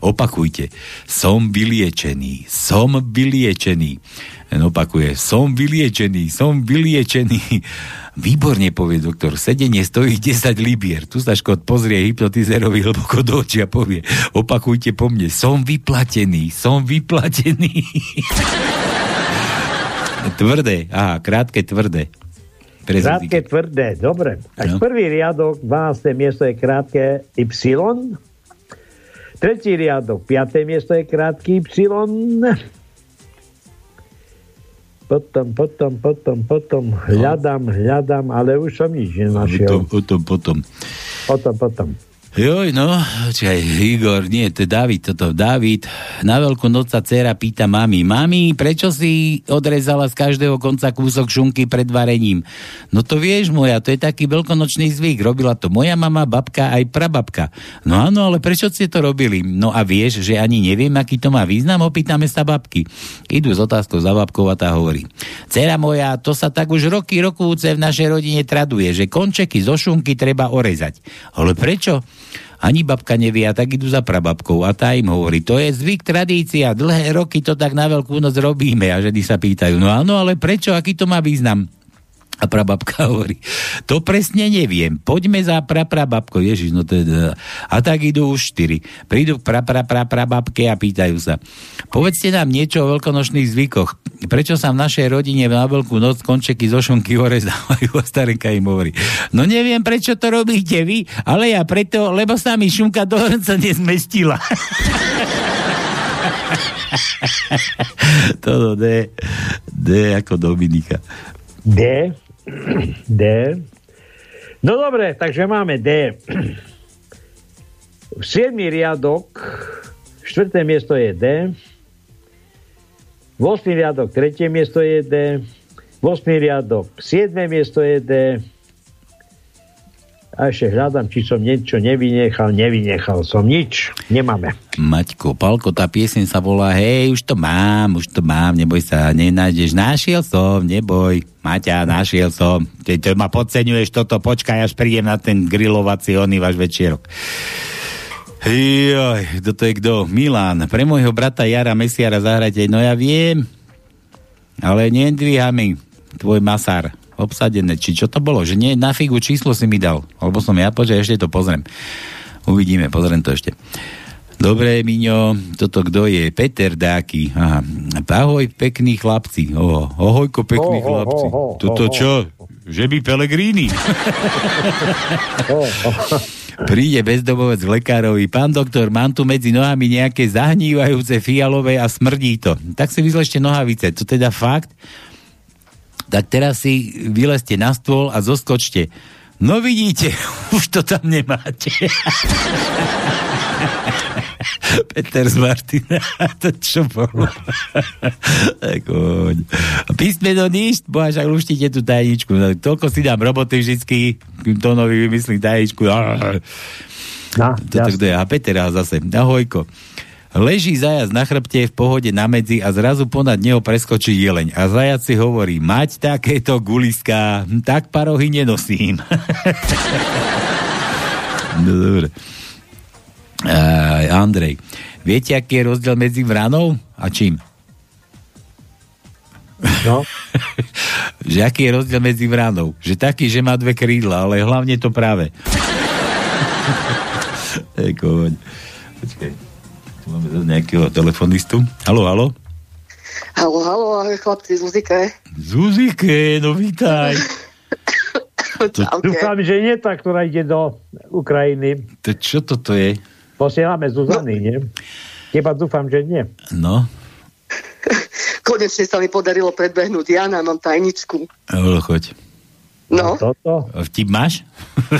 opakujte, som vyliečený, som vyliečený. Ten opakuje, som vyliečený, som vyliečený. Výborne, povie doktor, sedenie stojí 10 libier. Tu sa Škód pozrie hypnotizerovi hlboko do očí a povie, opakujte po mne, som vyplatený, som vyplatený. tvrdé, aha, krátke, tvrdé. Krátke, tvrdé, dobre. Tak no. prvý riadok, 12. miesto je krátke Y. Tretí riadok, 5. miesto je krátky Y. Potom, potom, potom, potom, hľadám, hľadám, ale už som nič nenašiel. Potom, potom, potom. Potom, potom. Joj, no, čakaj, Igor, nie, to je David, toto, David. Na veľkú noc sa dcera pýta mami, mami, prečo si odrezala z každého konca kúsok šunky pred varením? No to vieš, moja, to je taký veľkonočný zvyk. Robila to moja mama, babka, aj prababka. No áno, ale prečo ste to robili? No a vieš, že ani neviem, aký to má význam, opýtame sa babky. Idú s otázkou za babkou a tá hovorí. Cera moja, to sa tak už roky, rokúce v našej rodine traduje, že končeky zo šunky treba orezať. Ale prečo? Ani babka nevie a tak idú za prababkou a tá im hovorí, to je zvyk, tradícia, dlhé roky to tak na veľkú noc robíme a ženy sa pýtajú, no áno, ale prečo, aký to má význam? A prababka hovorí, to presne neviem, poďme za praprababko, Ježiš, no teda. A tak idú už štyri. Prídu k prapraprababke a pýtajú sa, povedzte nám niečo o veľkonočných zvykoch. Prečo sa v našej rodine na veľkú noc končeky zo šunky orezávajú? A starenka im hovorí, no neviem, prečo to robíte vy, ale ja preto, lebo sa mi šunka do hrnca nezmestila. Toto D, D ako Dominika. D, D. No dobre, takže máme D. 7. riadok, 4. miesto je D. 8. riadok, 3. miesto je D. 8. riadok, 7. miesto je D. A ešte hľadám, či som niečo nevynechal. Nevynechal som nič. Nemáme. Maťko, Palko, tá pieseň sa volá Hej, už to mám, už to mám, neboj sa, nenájdeš. Našiel som, neboj. Maťa, našiel som. Ty, ty ma podceňuješ toto, počkaj, až prídem na ten grilovací oný váš večierok. Joj, kto to je kto? Milan, pre môjho brata Jara Mesiara zahrajte. No ja viem, ale nedvíha mi tvoj masár obsadené, či čo to bolo, že nie, na figu číslo si mi dal, alebo som ja, počkaj, ešte to pozriem. Uvidíme, pozriem to ešte. Dobre, Miňo, toto kto je? Peter Dáky. Aha. Ahoj, pekní chlapci. Oho, ohojko, pekní oh, chlapci. Oh, oh, toto čo? Že by Pelegrini? Príde bezdomovec k lekárovi. Pán doktor, mám tu medzi nohami nejaké zahnívajúce fialové a smrdí to. Tak si vyzlešte nohavice. To teda fakt? Tak teraz si vylezte na stôl a zoskočte. No vidíte, už to tam nemáte. Peter z Martina, to čo bolo? tak poď. Písmeno nič, boha, však luštíte tú tajničku. No, toľko si dám roboty vždycky, Tónovi vymyslím tajničku. No, Toto, kto je? A Peter zase. Ahojko. Leží zajac na chrbte v pohode na medzi a zrazu ponad neho preskočí jeleň. A zajac si hovorí, mať takéto guliská, tak parohy nenosím. no dobre. Uh, Andrej, viete, aký je rozdiel medzi vranou a čím? No. že aký je rozdiel medzi vranou? Že taký, že má dve krídla, ale hlavne to práve. Eko, Počkej. Tu máme zase nejakého telefonistu. Halo, halo. Halo, halo, chlapci, Zuzike. Zuzike, no vítaj. Dúfam, že nie tá, ktorá ide do Ukrajiny. To čo toto je? Posielame Zuzany, no. nie? Teba dúfam, že nie. No. Konečne sa mi podarilo predbehnúť Jana, mám tajničku. Halo, choď. No. Toto? Vtip máš?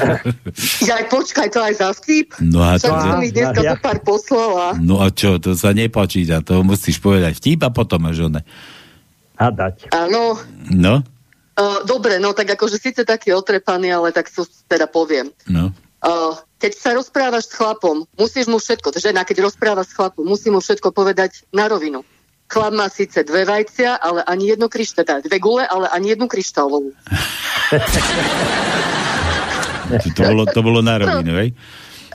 ja aj počkaj, to aj za vtip. No a Však to- som mi dneska Ja- ja. pár poslala. No a čo, to sa nepočíta, to musíš povedať vtip a potom máš one. A dať. Áno, No, uh, dobre, no tak akože síce taký otrepaný, ale tak to teda poviem. no. Uh, keď sa rozprávaš s chlapom, musíš mu všetko, žena keď rozpráva s chlapom, musí mu všetko povedať na rovinu. Chlap má síce dve vajcia, ale ani jedno kryštál, teda dve gule, ale ani jednu kryštálovú. To, to, bolo, to bolo na rovinu, hej?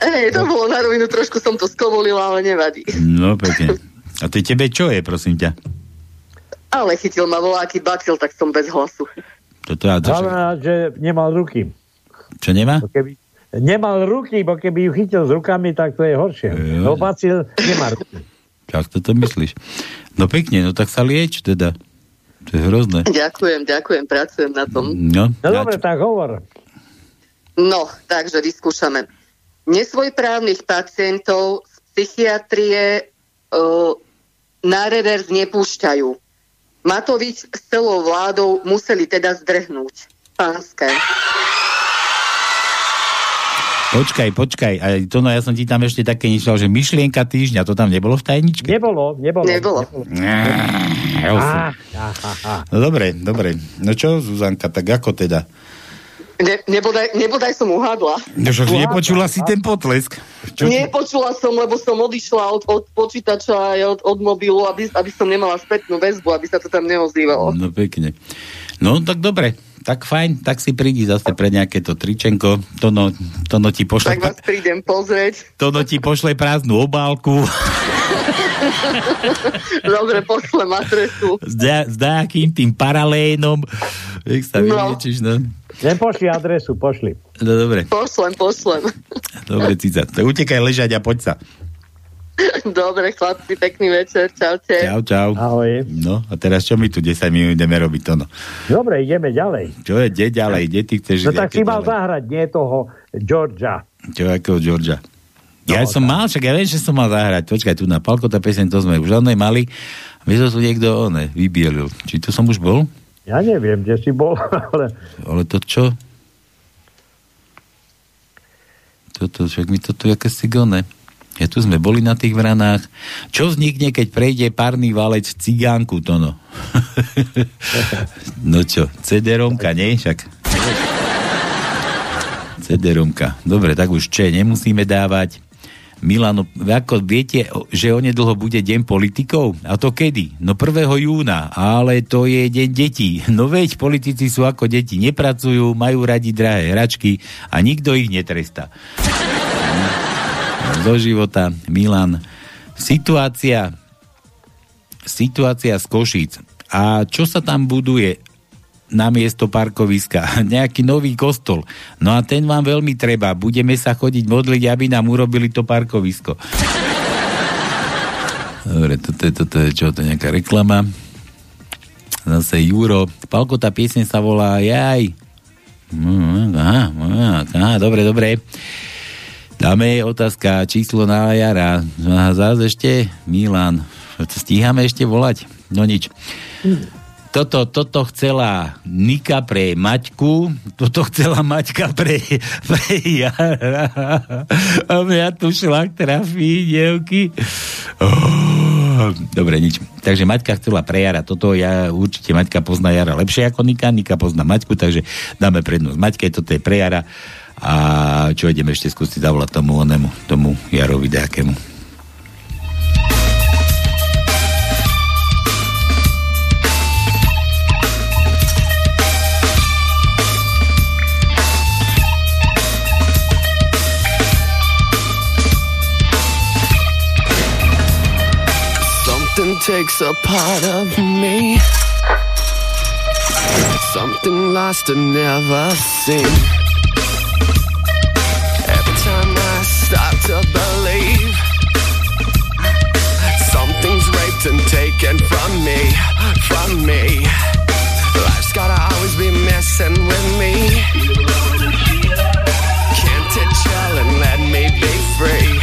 Ej, to bolo na rovinu, trošku som to skovolila, ale nevadí. No, pekne. A ty tebe čo je, prosím ťa? Ale chytil ma voláky bacil, tak som bez hlasu. Toto ja, to, Znamená, že nemal ruky. čo nemá? Keby, nemal ruky, bo keby ju chytil s rukami, tak to je horšie. No bacil nemá ruky. Tak toto myslíš? No pekne, no tak sa lieč teda. To je hrozné. Ďakujem, ďakujem, pracujem na tom. No, No dobre, tak hovor. No, takže vyskúšame. Nesvojprávnych pacientov z psychiatrie uh, na revers nepúšťajú. Matovič s celou vládou museli teda zdrhnúť. Pánske. Počkaj, počkaj. A to no, ja som ti tam ešte také niečo, že myšlienka týždňa, to tam nebolo v tajničke? Nebolo, nebolo. Nebolo. Á, No dobre, dobre. No čo, Zuzanka, tak ako teda? Ne, nebodaj, nebodaj som uhádla. No však nepočula si ten potlesk. Čo ti- Nepočula som, lebo som odišla od, od počítača aj od, od mobilu, aby, aby som nemala spätnú väzbu, aby sa to tam neozývalo. No pekne. No tak dobre, tak fajn, tak si prídi zase pre nejaké to tričenko, Tono, tono ti pošle, Tak vás prídem pozrieť. tono ti pošle prázdnu obálku Dobre, pošlem adresu. s, da, s nejakým tým paralénom. Nech sa No. vyliečiš, no. Nepošli adresu, pošli. No dobre, Pošlem, pošlem. dobre, cica. Utekaj ležať a poď sa. Dobre, chlapci, pekný večer. Čaute. Čau, čau. Ahoj. No a teraz čo my tu 10 minút ideme robiť, Tono? Dobre, ideme ďalej. Čo je, kde ďalej, kde ty chceš No tak si mal ďalej? zahrať, nie toho Georgia. Čo akého Georgia? Ja No, som mal, však ja viem, že som mal zahrať. Počkaj, tu na Palko, tá peseň, to sme už onej mali. My to tu niekto one, vybielil. Či to som už bol? Ja neviem, kde si bol, ale Ale to čo? Toto, však mi toto je aké sigone. Ja tu sme boli na tých vranách. Čo vznikne, keď prejde párny valec cigánku, to no? čo, CD-romka, nie? Však... CD-romka. Dobre, tak už čo, nemusíme dávať. Milano, ako viete, že onedlho bude deň politikov? A to kedy? No 1. júna, ale to je deň detí. No veď, politici sú ako deti, nepracujú, majú radi drahé hračky a nikto ich netrestá. Zo života, Milan. Situácia, situácia z Košíc. A čo sa tam buduje? na miesto parkoviska. Nejaký nový kostol. No a ten vám veľmi treba. Budeme sa chodiť modliť, aby nám urobili to parkovisko. Dobre, toto je, toto je čo? To je nejaká reklama. Zase Juro. Palko, tá pieseň sa volá Jaj. Mm, Aha, aha, aha, dobre, dobre. Dáme otázka, číslo na Jara. Zás ešte Milan. Stíhame ešte volať? No nič. Toto, toto chcela Nika pre Maťku, toto chcela Maťka pre, pre Jara. A mňa tu šlak trafí, dievky. Oh, dobre, nič. Takže Maťka chcela pre Jara. Toto ja určite Maťka pozná Jara lepšie ako Nika. Nika pozná Maťku, takže dáme prednosť Maťke. Toto je pre Jara. A čo ideme ešte skúsiť zavolať tomu onemu, tomu Jarovi Dejakému. Something takes a part of me Something lost and never seen start to believe something's raped and taken from me, from me. Life's gotta always be messing with me. Can't it chill and let me be free?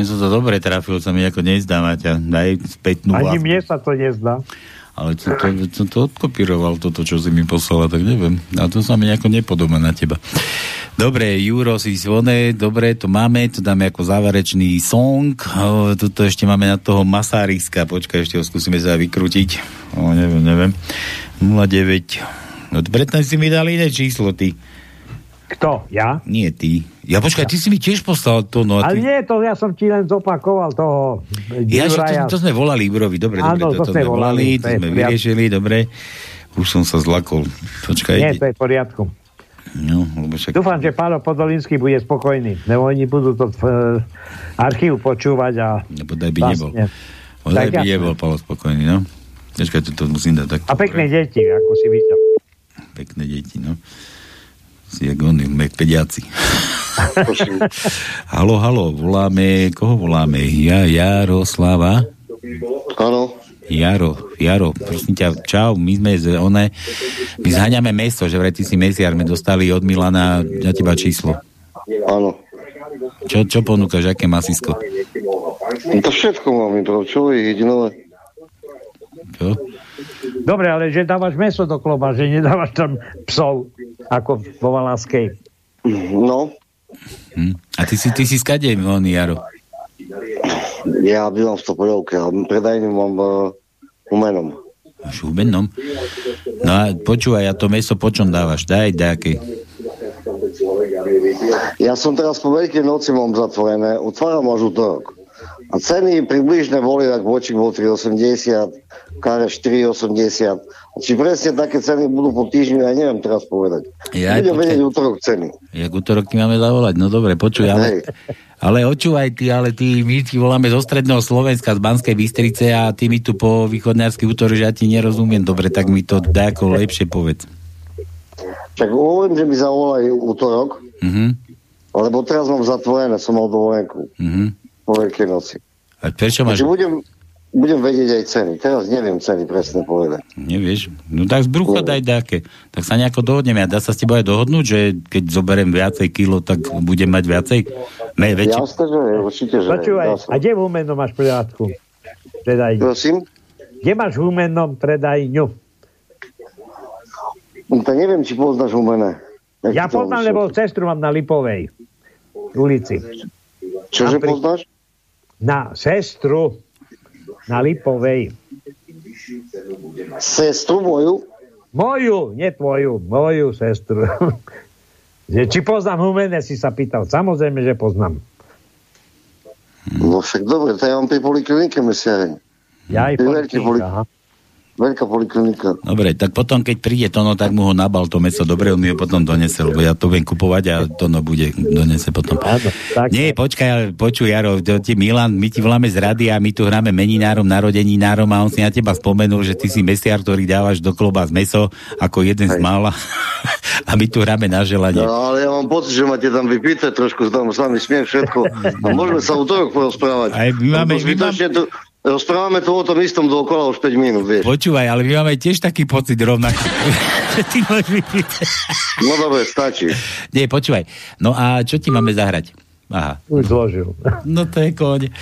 Poviem, som to dobre trafil, sa mi ako nezdá, Maťa. Daj spätnú Ani mne sa to nezdá. Ale som to, som to odkopíroval, toto, čo si mi poslala, tak neviem. A to sa mi nejako nepodobá na teba. Dobre, Juro si zvone, dobre, to máme, to dáme ako záverečný song. O, tuto ešte máme na toho Masáriska, počkaj, ešte ho skúsime sa vykrútiť. O, neviem, neviem. 09. No, predtým si mi dal iné číslo, ty. Kto? Ja? Nie, ty. Ja počkaj, ty si mi tiež poslal to, no a Ale ty... nie, to ja som ti len zopakoval toho Ja, že to, to sme volali Ibrovi, dobre, Áno, dobre, to to, sme volali, to sme vyriešili, dobre. Už som sa zlakol. Počkaj. Nie, to je v poriadku. No, lebo však... Dúfam, že Pálo Podolínsky bude spokojný, lebo oni budú to v archívu počúvať a... Lebo daj by nebol. vlastne- Ozaj Tak by jasné. nebol Palo spokojný, no. Počkaj, to, to musím dať tak. A pekné deti, ako si videl. Pekné deti, no. Si jak oni, mek pediaci. halo, halo, voláme, koho voláme? Ja, Jaroslava? Áno. Jaro, Jaro, prosím ťa, čau, my sme z one, my zháňame meso, že vraj ty si mesiar, sme dostali od Milana na teba číslo. Áno. Čo, čo ponúkaš, aké masisko? No to všetko mám, čo je jedinové. Čo? Dobre, ale že dávaš meso do kloba, že nedávaš tam psov, ako vo Valaskej. No, Hm? A ty si, ty si skade, on, Jaro? ja bývam v Topoľovke a predajňu mám uh, umenom. Šúbenom? No a počúvaj, a to meso po čom dávaš? Daj, nejaké. Ja som teraz po Veľkej noci mám zatvorené, otváram až útorok. A ceny približne boli, tak vočík bol 3,80, káre 4,80. A či presne také ceny budú po týždni, ja neviem teraz povedať. Ja Budem vedieť útorok ceny. Jak útorok ti máme zavolať? No dobre, počuj, ale, ale očúvaj ty, ale ty, my ti voláme zo stredného Slovenska, z Banskej Bystrice a ty mi tu po východňarský útor, že ja ti nerozumiem dobre, tak mi to daj ako lepšie povedz. Čak hovorím, že mi zavolajú útorok, Mhm, lebo teraz mám zatvorené, som mal dovolenku mhm. Po Veľkej noci. A prečo máš... Takže budem, budem vedieť aj ceny. Teraz neviem ceny presne povedať. Nevieš? No tak z brucha daj dáke. Tak sa nejako dohodneme. A dá sa s tebou aj dohodnúť, že keď zoberiem viacej kilo, tak budem mať viacej? Me, väčšie... Jasné, že je, určite, že Počúvaj, a kde v Humennom máš predátku? Predajňu. Prosím? Kde máš v Humennom predajňu? No, tak neviem, či poznáš umené. Jak Ja to poznám, lebo sestru mám na Lipovej ulici. Čože Napri- poznáš? Na sestru na Lipovej. Sestru moju? Moju, nie tvoju, moju sestru. či poznám Humene, si sa pýtal. Samozrejme, že poznám. No však dobre, to ja mám pri poliklinike mesiareň. Ja aj poliklinika. Veľká poliklinika. Dobre, tak potom, keď príde Tono, tak mu ho nabal to meso. Dobre, on mi ho potom donese, lebo ja to viem kupovať a Tono bude donese potom. Nie, počkaj, ale počuj, Jaro, ti Milan, my ti voláme z rady a my tu hráme meninárom, narodeninárom a on si na teba spomenul, že ty si mesiar, ktorý dávaš do kloba z meso ako jeden z mála a my tu hráme na želanie. No, ale ja mám pocit, že máte tam vypité trošku, tam s vami smiem všetko. A môžeme sa útorok porozprávať. Aj my máme- my mám- zbytočne tu, rozprávame to o tom istom dookola už 5 minút, vieš. Počúvaj, ale my máme tiež taký pocit rovnaký. že ty vypiť. No dobre, stačí. Nie, počúvaj. No a čo ti máme zahrať? Aha. Už zložil. No to je kóň.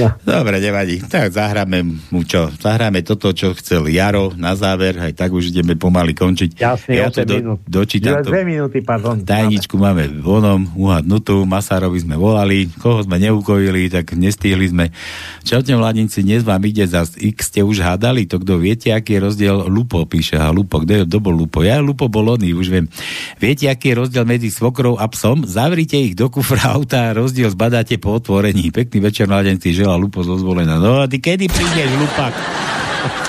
No. Dobre, nevadí. Tak zahráme mu čo? Zahráme toto, čo chcel Jaro na záver, aj tak už ideme pomaly končiť. Jasne, ja 8 to do, dočítam to. Minúty, pardon. Tajničku máme vonom, uhadnutú, Masárovi sme volali, koho sme neukojili, tak nestihli sme. Čaute mladinci, dnes vám ide za X, ste už hádali, to kto viete, aký je rozdiel Lupo, píše, a Lupo, kde je, kto bol Lupo? Ja Lupo bol oný, už viem. Viete, aký je rozdiel medzi svokrou a psom? Zavrite ich do kufra auta rozdiel zbadáte po otvorení. Pekný večer, mladenci, želá Lupo zo zvolená. No a ty kedy prídeš, Lupak?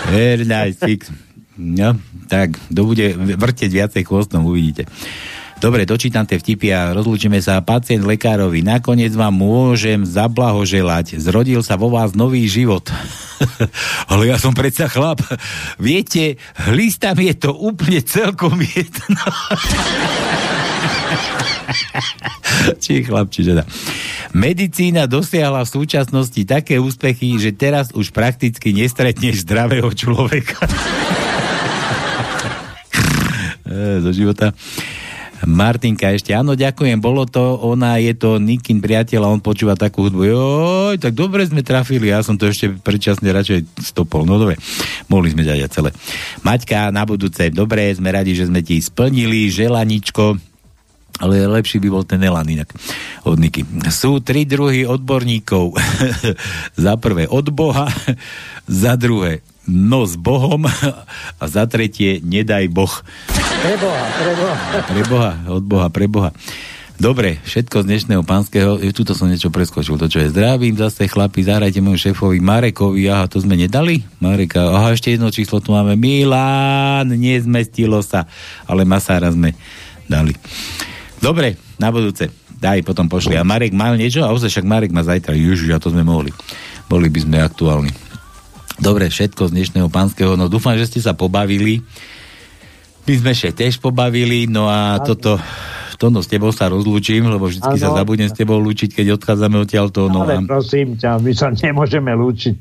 Very nice. No, tak, kto bude vrteť viacej chvostom, uvidíte. Dobre, dočítam tie vtipy a rozlúčime sa. Pacient lekárovi. Nakoniec vám môžem zablahoželať. Zrodil sa vo vás nový život. Ale ja som predsa chlap. Viete, hlistam je to úplne celkom jedno. či chlap, či žena. Medicína dosiahla v súčasnosti také úspechy, že teraz už prakticky nestretneš zdravého človeka. E, zo života. Martinka ešte, áno, ďakujem, bolo to, ona je to Nikin priateľ a on počúva takú hudbu. Joj, tak dobre sme trafili, ja som to ešte predčasne radšej stopol. No dobre, mohli sme aj celé. Maťka, na budúce, dobre, sme radi, že sme ti splnili želaničko, ale lepší by bol ten Elan inak od Niky. Sú tri druhy odborníkov. za prvé od Boha, za druhé no s Bohom a za tretie nedaj Boh. Pre Boha, pre Boha. Pre Boha, od Boha, pre Boha. Dobre, všetko z dnešného pánskeho, e, tuto som niečo preskočil, to čo je zdravím zase chlapi, zahrajte môjmu šéfovi Marekovi, aha, to sme nedali? Mareka, aha, ešte jedno číslo tu máme, Milan, nezmestilo sa, ale Masára sme dali. Dobre, na budúce, daj, potom pošli. A Marek mal niečo? A ozaj však Marek má zajtra, juži, a to sme mohli. Boli by sme aktuálni. Dobre, všetko z dnešného pánskeho, no dúfam, že ste sa pobavili. My sme sa tiež pobavili, no a toto, Tono, s tebou sa rozlúčim, lebo vždy sa zabudnem s tebou lúčiť, keď odchádzame odtiaľ to. No, Ale prosím ťa, my sa nemôžeme lúčiť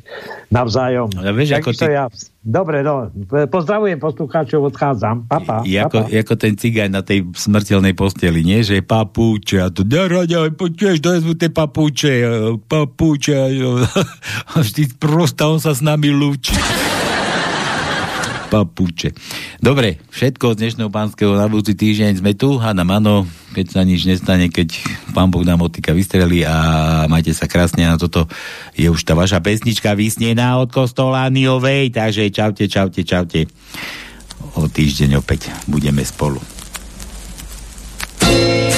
navzájom. Ale vieš, ako ty- ja... Dobre, no, pozdravujem poslucháčov, odchádzam. Papa, je ako, papa. je ako ten cigaj na tej smrteľnej posteli, nie? Že papúče a to neradia, počuješ, sú tie papúče, e, papúče a vždy prosto on sa s nami lúči. Papúče. Dobre, všetko z dnešného pánskeho na budúci týždeň sme tu na mano, keď sa nič nestane, keď pán Boh nám motika vystrelí a majte sa krásne na toto. Je už tá vaša pesnička vysnená od kostola Niovej, takže čaute, čaute, čaute. O týždeň opäť budeme spolu. Zácný